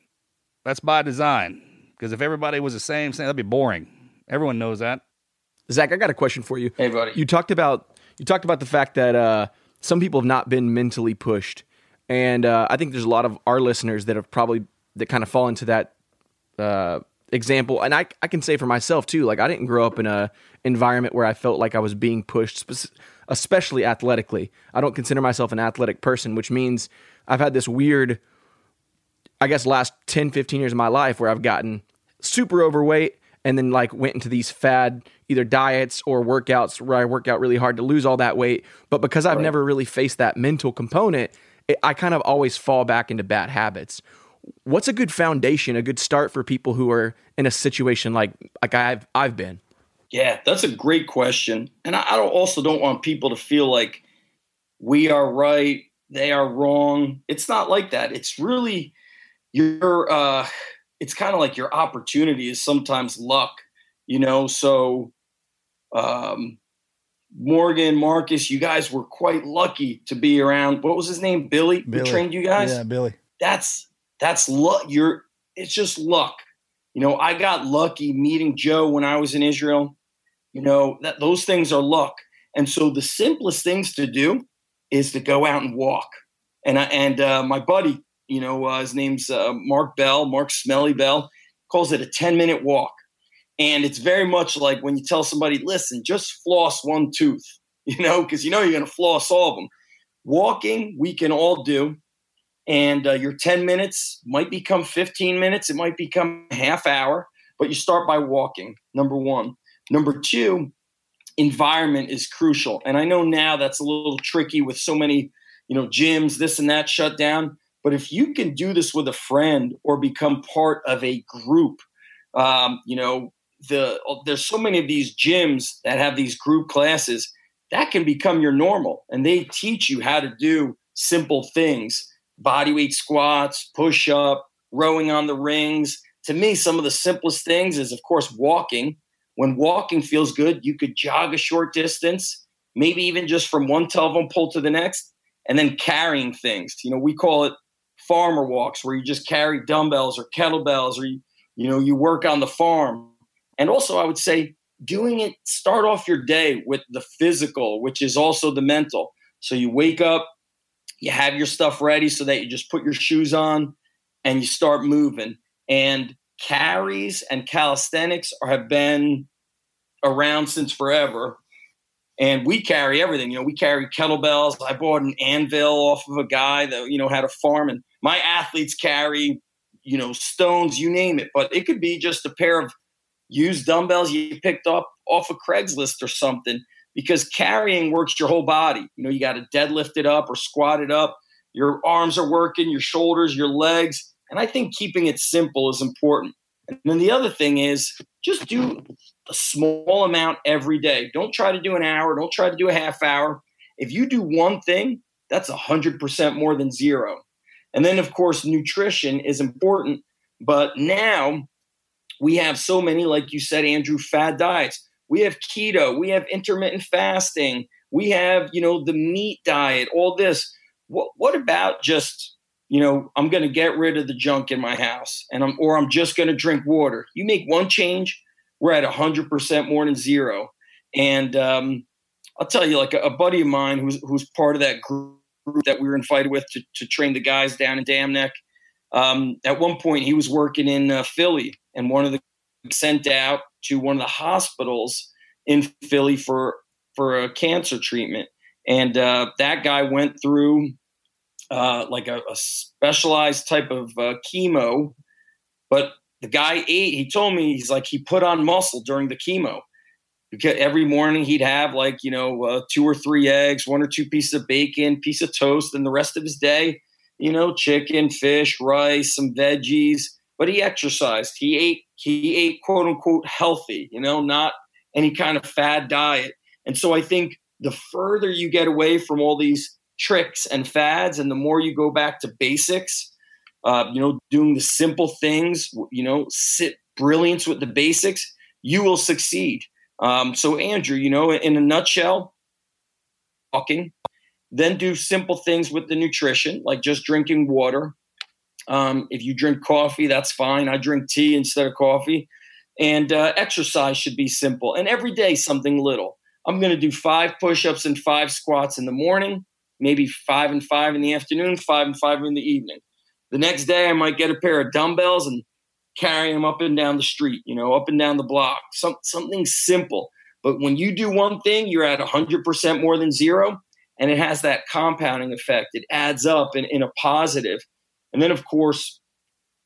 That's by design. Because if everybody was the same, thing, that'd be boring. Everyone knows that. Zach, I got a question for you. Hey, buddy. You talked about you talked about the fact that uh, some people have not been mentally pushed, and uh, I think there's a lot of our listeners that have probably that kind of fall into that uh, example. And I I can say for myself too. Like I didn't grow up in a environment where I felt like I was being pushed, spe- especially athletically. I don't consider myself an athletic person, which means I've had this weird, I guess, last 10, 15 years of my life where I've gotten super overweight and then like went into these fad either diets or workouts where I work out really hard to lose all that weight. But because I've Right. never really faced that mental component, it, I kind of always fall back into bad habits. What's a good foundation, a good start for people who are in a situation like like I've I've been? Yeah, that's a great question. And I, I don't, also don't want people to feel like we are right, they are wrong. It's not like that. It's really your uh it's kind of like your opportunity is sometimes luck, you know. So um Morgan, Marcus, you guys were quite lucky to be around. What was his name? Billy, who Billy. trained you guys? Yeah, Billy. that's that's luck. You're it's just luck. You know, I got lucky meeting Joe when I was in Israel. You know, that those things are luck. And so the simplest things to do is to go out and walk. And I, and uh, my buddy, you know, uh, his name's uh, Mark Bell, Mark Smelly Bell, calls it a 10 minute walk. And it's very much like when you tell somebody, listen, just floss one tooth, you know, because you know you're going to floss all of them. Walking, we can all do and uh, your 10 minutes might become 15 minutes. It might become half hour but you start by walking number one. Number two environment is crucial and i know now that's a little tricky with so many you know gyms this and that shut down but if you can do this with a friend or become part of a group um, you know the there's so many of these gyms that have these group classes that can become your normal and they teach you how to do simple things body weight squats, push up, rowing on the rings. To me, some of the simplest things is, of course, walking. When walking feels good, you could jog a short distance, maybe even just from one telephone pole to the next, and then carrying things. You know, we call it farmer walks, where you just carry dumbbells or kettlebells, or you, you know, you work on the farm. And also, I would say doing it, start off your day with the physical, which is also the mental. So you wake up, you have your stuff ready so that you just put your shoes on and you start moving. And carries and calisthenics have been around since forever. And we carry everything. You know, we carry kettlebells. I bought an anvil off of a guy that, you know, had a farm. And my athletes carry, you know, stones, you name it. But it could be just a pair of used dumbbells you picked up off of Craigslist or something because carrying works your whole body. You know, you got to deadlift it up or squat it up. Your arms are working, your shoulders, your legs. And I think keeping it simple is important. And then the other thing is just do a small amount every day. Don't try to do an hour, don't try to do a half hour. If you do one thing, that's 100% more than zero. And then, of course, nutrition is important. But now we have so many, like you said, Andrew, fad diets we have keto we have intermittent fasting we have you know the meat diet all this. What, what about just you know i'm going to get rid of the junk in my house and i'm or i'm just going to drink water? You make one change we're at 100% more than zero. And um, i'll tell you like a, a buddy of mine who's who's part of that group that we were invited with to, to train the guys down in dam neck um, at one point he was working in uh, philly and one of the sent out to one of the hospitals in Philly for for a cancer treatment, and uh, that guy went through uh, like a, a, specialized type of uh, chemo. But the guy ate. He told me he's like he put on muscle during the chemo because every morning he'd have like you know uh, two or three eggs, one or two pieces of bacon, piece of toast, and the rest of his day, you know, chicken, fish, rice, some veggies. But he exercised. He ate. He ate quote unquote healthy. You know, not any kind of fad diet. And so I think the further you get away from all these tricks and fads, and the more you go back to basics, uh, you know, doing the simple things, you know, sit brilliance with the basics, you will succeed. Um, so, Andrew, you know, in a nutshell, walking, then do simple things with the nutrition, like just drinking water. Um, if you drink coffee, that's fine. I drink tea instead of coffee. And uh, exercise should be simple. And every day, something little. I'm going to do five push ups and five squats in the morning, maybe five and five in the afternoon, five and five in the evening. The next day, I might get a pair of dumbbells and carry them up and down the street, you know, up and down the block, some, something simple. But when you do one thing, you're at 100% more than zero, and it has that compounding effect. It adds up in, in a positive. And then, of course,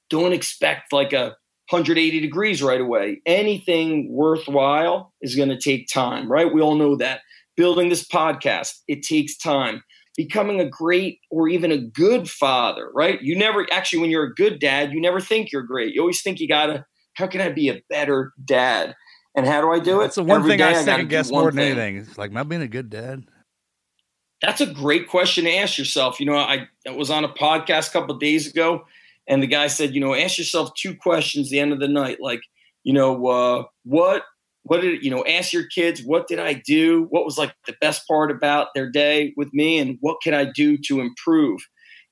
don't expect like a 180 degrees right away. Anything worthwhile is going to take time, right? We all know that. Building this podcast, it takes time. Becoming a great or even a good father, right? You never actually, when you're a good dad, you never think you're great. You always think you gotta, how can I be a better dad? And how do I do it? That's the one Every thing I second guess more than thing. anything. It's like, am I being a good dad? That's a great question to ask yourself. You know, I, I was on a podcast a couple of days ago, and the guy said, you know, ask yourself two questions the end of the night, like, you know, uh, what, what did you know? Ask your kids, what did I do? What was like the best part about their day with me, and what can I do to improve?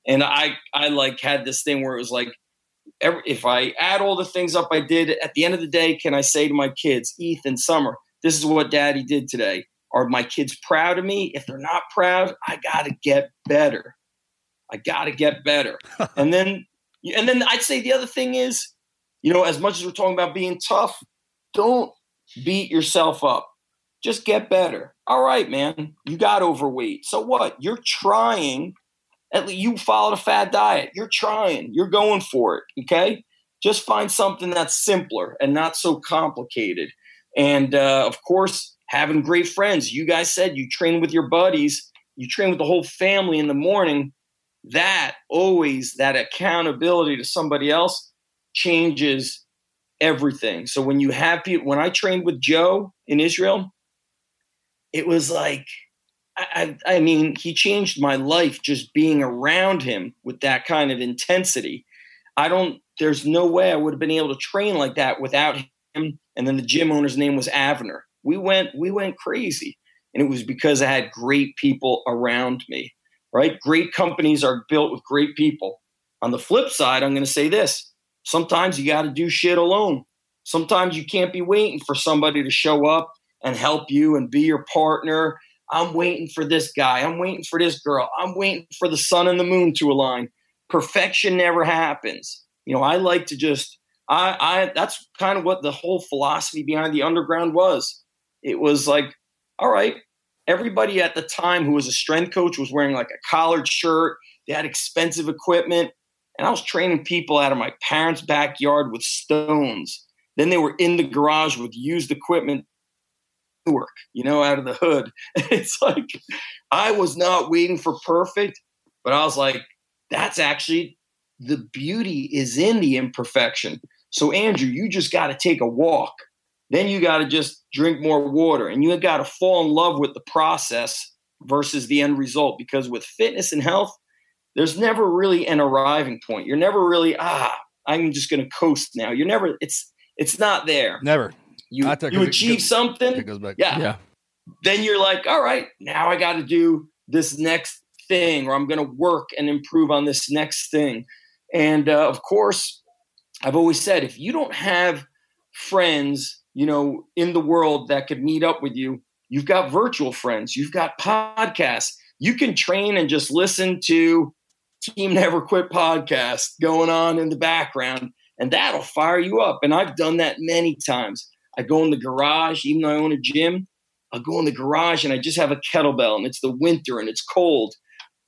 And I, I like had this thing where it was like, every, if I add all the things up I did at the end of the day, can I say to my kids, Ethan, Summer, this is what Daddy did today? Are my kids proud of me? If they're not proud, I got to get better. I got to get better. and then, and then I'd say the other thing is, you know, as much as we're talking about being tough, don't beat yourself up. Just get better. All right, man, you got overweight. So what? You're trying. At least you followed a fad diet. You're trying. You're going for it. Okay. Just find something that's simpler and not so complicated. And uh, of course, having great friends. You guys said you train with your buddies, you train with the whole family in the morning. That always, that accountability to somebody else changes everything. So when you have people, when I trained with Joe in Israel, it was like, I, I mean, he changed my life just being around him with that kind of intensity. I don't, there's no way I would have been able to train like that without him. And then the gym owner's name was Avner. We went, we went crazy. And it was because I had great people around me, right? Great companies are built with great people. On the flip side, I'm going to say this sometimes you got to do shit alone. Sometimes you can't be waiting for somebody to show up and help you and be your partner. I'm waiting for this guy. I'm waiting for this girl. I'm waiting for the sun and the moon to align. Perfection never happens. You know, I like to just I I that's kind of what the whole philosophy behind the underground was. It was like, all right, everybody at the time who was a strength coach was wearing like a collared shirt. They had expensive equipment. And I was training people out of my parents' backyard with stones. Then they were in the garage with used equipment work, you know, out of the hood. It's like I was not waiting for perfect, but I was like, that's actually the beauty is in the imperfection. So, Andrew, you just got to take a walk. Then you got to just drink more water and you got to fall in love with the process versus the end result. Because with fitness and health, there's never really an arriving point. You're never really, ah, I'm just going to coast now. You're never, it's, it's not there. Never. You, I took you achieve it- something. It goes back. Yeah. Yeah. Then you're like, all right, now I got to do this next thing, or I'm going to work and improve on this next thing. And uh, of course, I've always said if you don't have friends, you know, in the world that could meet up with you, you've got virtual friends, you've got podcasts. You can train and just listen to Team Never Quit podcast going on in the background, and that'll fire you up. And I've done that many times. I go in the garage, even though I own a gym, I'll go in the garage and I just have a kettlebell and it's the winter and it's cold.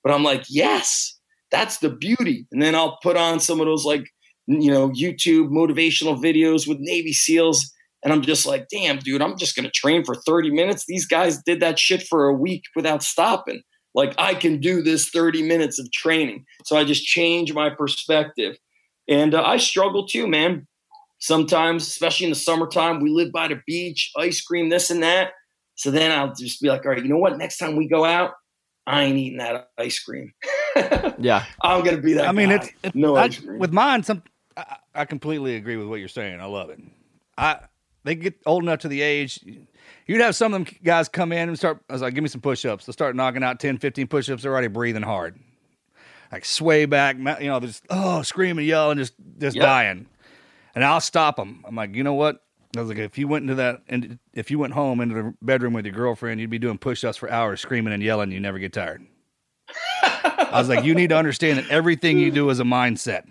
But I'm like, yes, that's the beauty. And then I'll put on some of those like, you know, YouTube motivational videos with Navy SEALs. And I'm just like, damn, dude, I'm just going to train for 30 minutes. These guys did that shit for a week without stopping. Like, I can do this 30 minutes of training. So I just change my perspective. And uh, I struggle too, man. Sometimes, especially in the summertime, we live by the beach, ice cream, this and that. So then I'll just be like, all right, you know what? Next time we go out, I ain't eating that ice cream. Yeah. I'm gonna be that. I mean, guy. it's it, no I- ice cream. with mine. Some I, I completely agree with what you're saying. I love it. I they get old enough to the age. You'd have some of them guys come in and start. I was like, give me some push-ups. They'll start knocking out 10, 15 push-ups. They're already breathing hard, like sway back. You know, just oh, screaming, yelling, just just Yep. dying. And I'll stop them. I'm like, you know what? I was like, if you went into that, and if you went home into the bedroom with your girlfriend, you'd be doing push-ups for hours, screaming and yelling. You never get tired. I was like, you need to understand that everything you do is a mindset.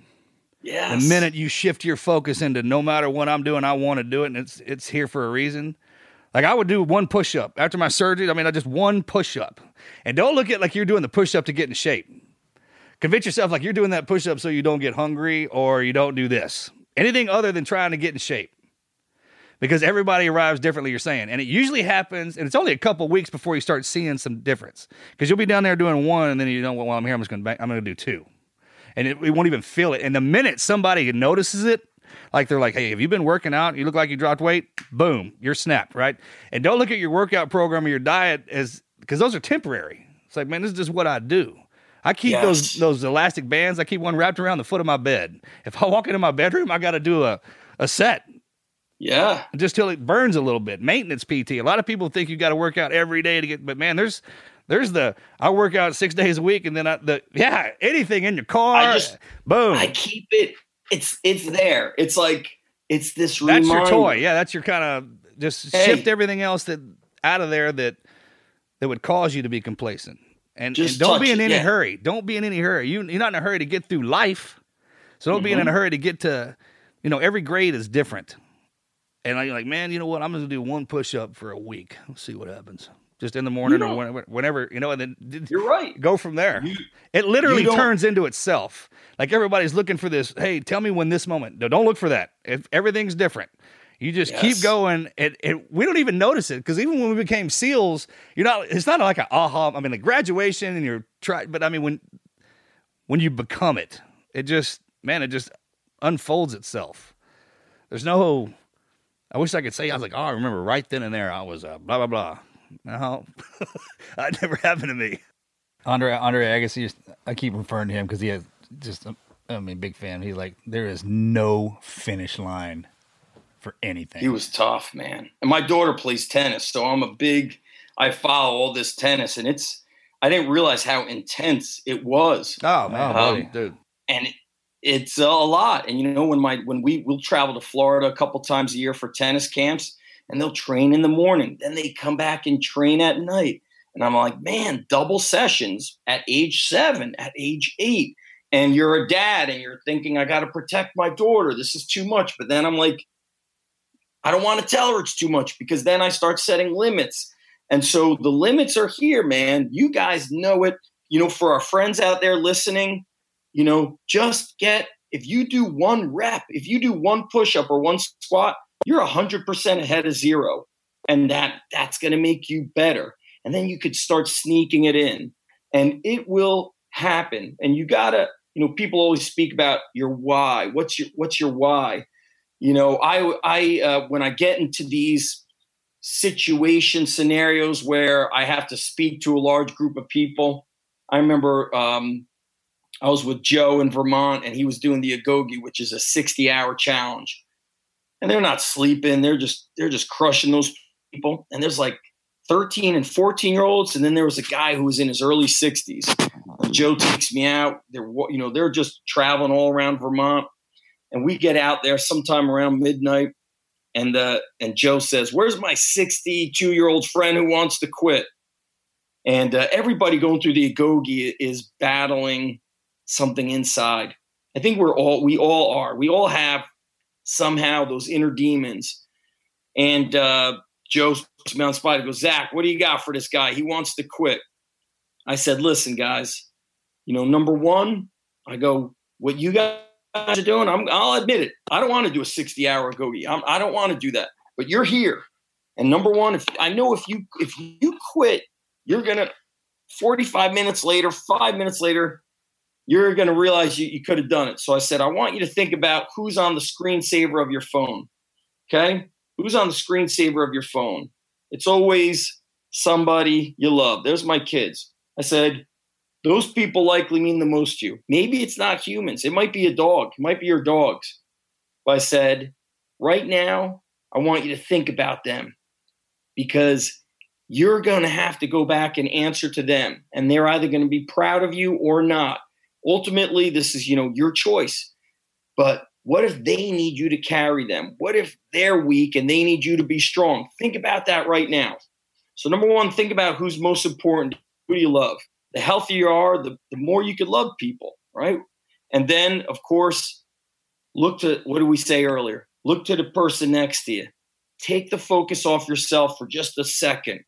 Yes. The minute you shift your focus into no matter what I'm doing, I want to do it, and it's it's here for a reason. Like I would do one push up after my surgery. I mean, I just one push up, and don't look at like you're doing the push up to get in shape. Convince yourself like you're doing that push up so you don't get hungry or you don't do this. Anything other than trying to get in shape. Because everybody arrives differently, you're saying. And it usually happens, and it's only a couple weeks before you start seeing some difference. Because you'll be down there doing one, and then you know, well, I'm here, I'm just gonna I'm gonna do two. And it, it won't even feel it. And the minute somebody notices it, like they're like, hey, have you been working out? You look like you dropped weight. Boom, you're snapped, right? And don't look at your workout program or your diet as because those are temporary. It's like, man, this is just what I do. I keep Yes. those those elastic bands. I keep one wrapped around the foot of my bed. If I walk into my bedroom, I got to do a a set Yeah. just till it burns a little bit. Maintenance PT. A lot of people think you got to work out every day to get, but man, there's there's the I work out six days a week, and then I, the yeah anything in your car. I just- boom. I keep it. It's it's there. It's like it's this. that's your toy. Yeah, that's your kind of just Hey. shift everything else that out of there that that would cause you to be complacent. And, Just and don't be in it, any yeah. hurry. Don't be in any hurry. You, you're not in a hurry to get through life. So don't be in Mhm. a hurry to get to, you know, every grade is different. And I'm like, man, you know what? I'm going to do one push up for a week. Let's see what happens. Just in the morning or whenever, you know, and then You're right. go from there. it literally turns into itself. Like everybody's looking for this. Hey, tell me when this moment. No, don't look for that. If everything's different. You just Yes. keep going, and, and we don't even notice it because even when we became SEALs, you're not. It's not like a aha. I mean, like graduation and you're try, but I mean when when you become it, it just man, it just unfolds itself. There's no. I wish I could say I was like, oh, I remember right then and there I was uh, blah blah blah. No, that never happened to me. Andre Andre Agassi, I keep referring to him because he has just, I mean, big fan. He's like, there is no finish line for anything. He was tough, man. And my daughter plays tennis, so I'm a big. I follow all this tennis, and it's. I didn't realize how intense it was. Oh man, Um, buddy, dude. and it, it's a lot. And you know, when my when we will travel to Florida a couple times a year for tennis camps, and they'll train in the morning, then they come back and train at night. And I'm like, man, double sessions at age seven, at age eight, and you're a dad, and you're thinking, I got to protect my daughter. This is too much. But then I'm like, I don't want to tell her it's too much because then I start setting limits. And so the limits are here, man. You guys know it. You know, for our friends out there listening, you know, just get if you do one rep, if you do one push up or one squat, you're 100% ahead of zero. And that that's going to make you better. And then you could start sneaking it in and it will happen. And you got to, you know, people always speak about your why. What's your what's your why? You know, I I uh, when I get into these situation scenarios where I have to speak to a large group of people, I remember um, I was with Joe in Vermont and he was doing the Agoge, which is a 60 hour challenge. And they're not sleeping. They're just, they're just crushing those people. And there's like 13 and 14 year olds. And then there was a guy who was in his early 60s. Joe takes me out. They're, you know, they're just traveling all around Vermont. And we get out there sometime around midnight. And, uh, and Joe says, where's my 62 year old friend who wants to quit? And uh, everybody going through the Agoge is battling something inside. I think we're all we all are. We all have somehow those inner demons. And uh, Joe spot. He goes, Zach, what do you got for this guy? He wants to quit. I said, listen, guys. You know, number one, I go, what you guys are doing, I'm, I'll admit it. I don't want to do a 60 hour Agoge. I'm, I don't want to do that. But you're here. And number one, if I know if you if you quit, you're gonna 45 minutes later, five minutes later, you're going to realize you, you could have done it. So I said, I want you to think about who's on the screensaver of your phone. Okay. Who's on the screensaver of your phone? It's always somebody you love. There's my kids. I said, those people likely mean the most to you. Maybe it's not humans. It might be a dog. It might be your dogs. But I said, right now, I want you to think about them because you're going to have to go back and answer to them and they're either going to be proud of you or not ultimately this is you know your choice but What if they need you to carry them? What if they're weak and they need you to be strong? Think about that right now. So, number one, think about who's most important. Who do you love? The healthier you are, the, the more you could love people, right? And then, of course, look to what did we say earlier? Look to the person next to you. Take the focus off yourself for just a second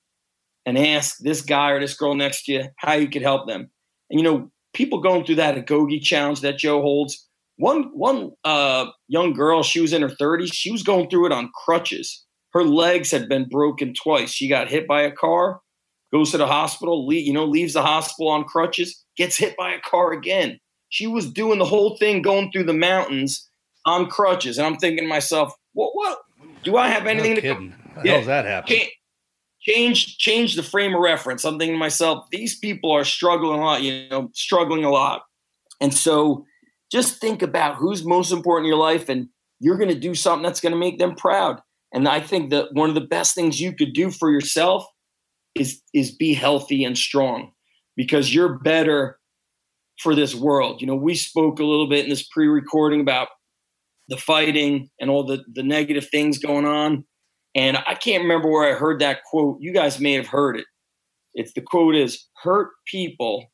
and ask this guy or this girl next to you how you could help them. And you know, people going through that Agoge challenge that Joe holds. One one uh, young girl, she was in her 30s. She was going through it on crutches. Her legs had been broken twice. She got hit by a car, goes to the hospital, leave, you know, leaves the hospital on crutches, gets hit by a car again. She was doing the whole thing going through the mountains on crutches, and I'm thinking to myself, what? What do I have anything No to? kidding. How the hell's that happen? Can't, change change the frame of reference. I'm thinking to myself, these people are struggling a lot, you know, struggling a lot. And so just think about who's most important in your life and you're going to do something that's going to make them proud. And I think that one of the best things you could do for yourself is is be healthy and strong because you're better for this world. You know, we spoke a little bit in this pre-recording about the fighting and all the the negative things going on. And I can't remember where I heard that quote. You guys may have heard it. It's the quote is hurt people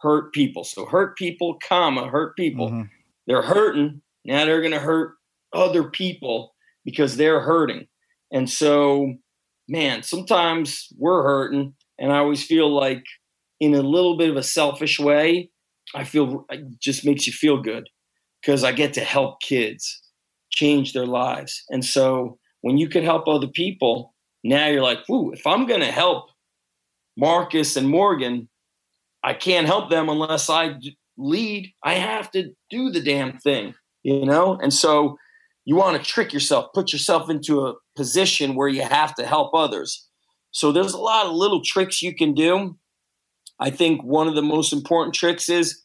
hurt people. So hurt people, comma, hurt people. Mm-hmm. They're hurting. Now they're going to hurt other people because they're hurting. And so, man, sometimes we're hurting. And I always feel like, in a little bit of a selfish way, I feel it just makes you feel good because I get to help kids change their lives. And so, when you can help other people, now you're like, whoo, if I'm going to help Marcus and Morgan, I can't help them unless I lead. I have to do the damn thing, you know? And so you want to trick yourself, put yourself into a position where you have to help others. So there's a lot of little tricks you can do. I think one of the most important tricks is,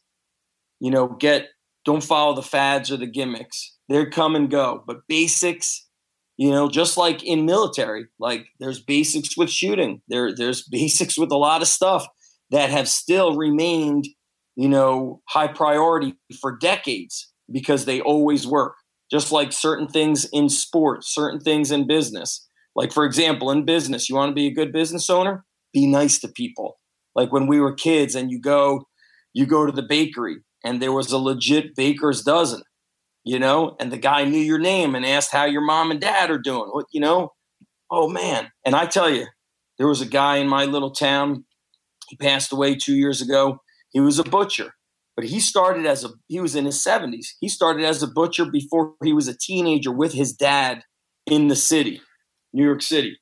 you know, get don't follow the fads or the gimmicks. They're come and go, but basics, you know, just like in military, like there's basics with shooting. There there's basics with a lot of stuff that have still remained, you know, high priority for decades because they always work. Just like certain things in sports, certain things in business. Like for example, in business, you want to be a good business owner, be nice to people. Like when we were kids and you go you go to the bakery and there was a legit baker's dozen, you know, and the guy knew your name and asked how your mom and dad are doing. What, you know? Oh man. And I tell you, there was a guy in my little town he passed away two years ago. He was a butcher, but he started as a he was in his 70s. He started as a butcher before he was a teenager with his dad in the city, New York City.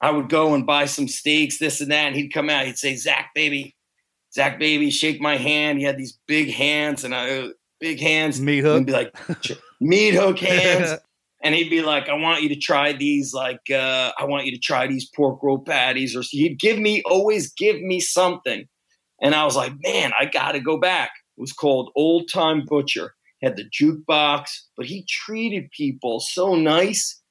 I would go and buy some steaks, this and that, and he'd come out. He'd say, "Zach, baby, Zach, baby, shake my hand." He had these big hands and I big hands. Meat hook. And be like, meat hook hands. and he'd be like, I want you to try these, like, uh, I want you to try these pork roll patties. Or he'd give me, always give me something. And I was like, man, I got to go back. It was called Old Time Butcher. Had the jukebox, but he treated people so nice.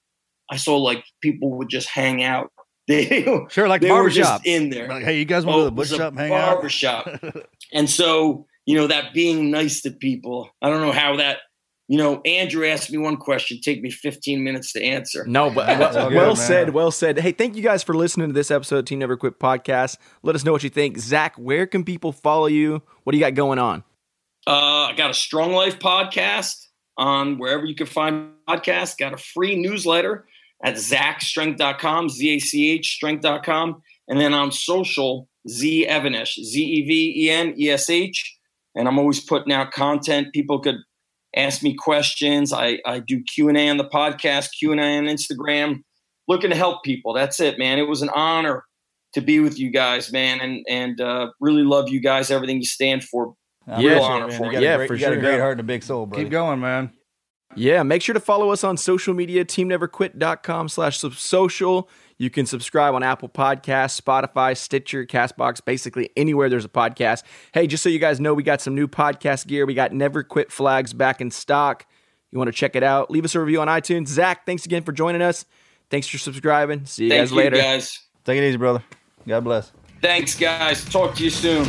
I saw like people would just hang out. They Sure, like they were barbershop. just in there. Like, hey, you guys want to go to the was butcher shop hang out? barbershop. and so, you know, that being nice to people, I don't know how that, you know, Andrew asked me one question, take me 15 minutes to answer. No, but well, good, well said, well said. Hey, thank you guys for listening to this episode of Team Never Quit podcast. Let us know what you think. Zach, where can people follow you? What do you got going on? Uh, I got a Strong Life podcast on wherever you can find podcasts. Got a free newsletter at zachstrength.com, Z A C H strength.com. And then on social, Z Even-Esh, Z E V E N E S H. And I'm always putting out content. People could ask me questions. I, I do Q&A on the podcast, Q&A on Instagram, looking to help people. That's it, man. It was an honor to be with you guys, man. And, and uh, really love you guys, everything you stand for. I'm Real honor man. for You you. Yeah, great- for you got a great heart and a big soul, bro. Keep going, man. Yeah, make sure to follow us on social media, teamneverquit.com slash social. You can subscribe on Apple Podcasts, Spotify, Stitcher, Castbox, basically anywhere there's a podcast. Hey, just so you guys know, we got some new podcast gear. We got Never Quit flags back in stock. You want to check it out? Leave us a review on iTunes. Zach, thanks again for joining us. Thanks for subscribing. See you Thank guys you, later. guys. Take it easy, brother. God bless. Thanks, guys. Talk to you soon.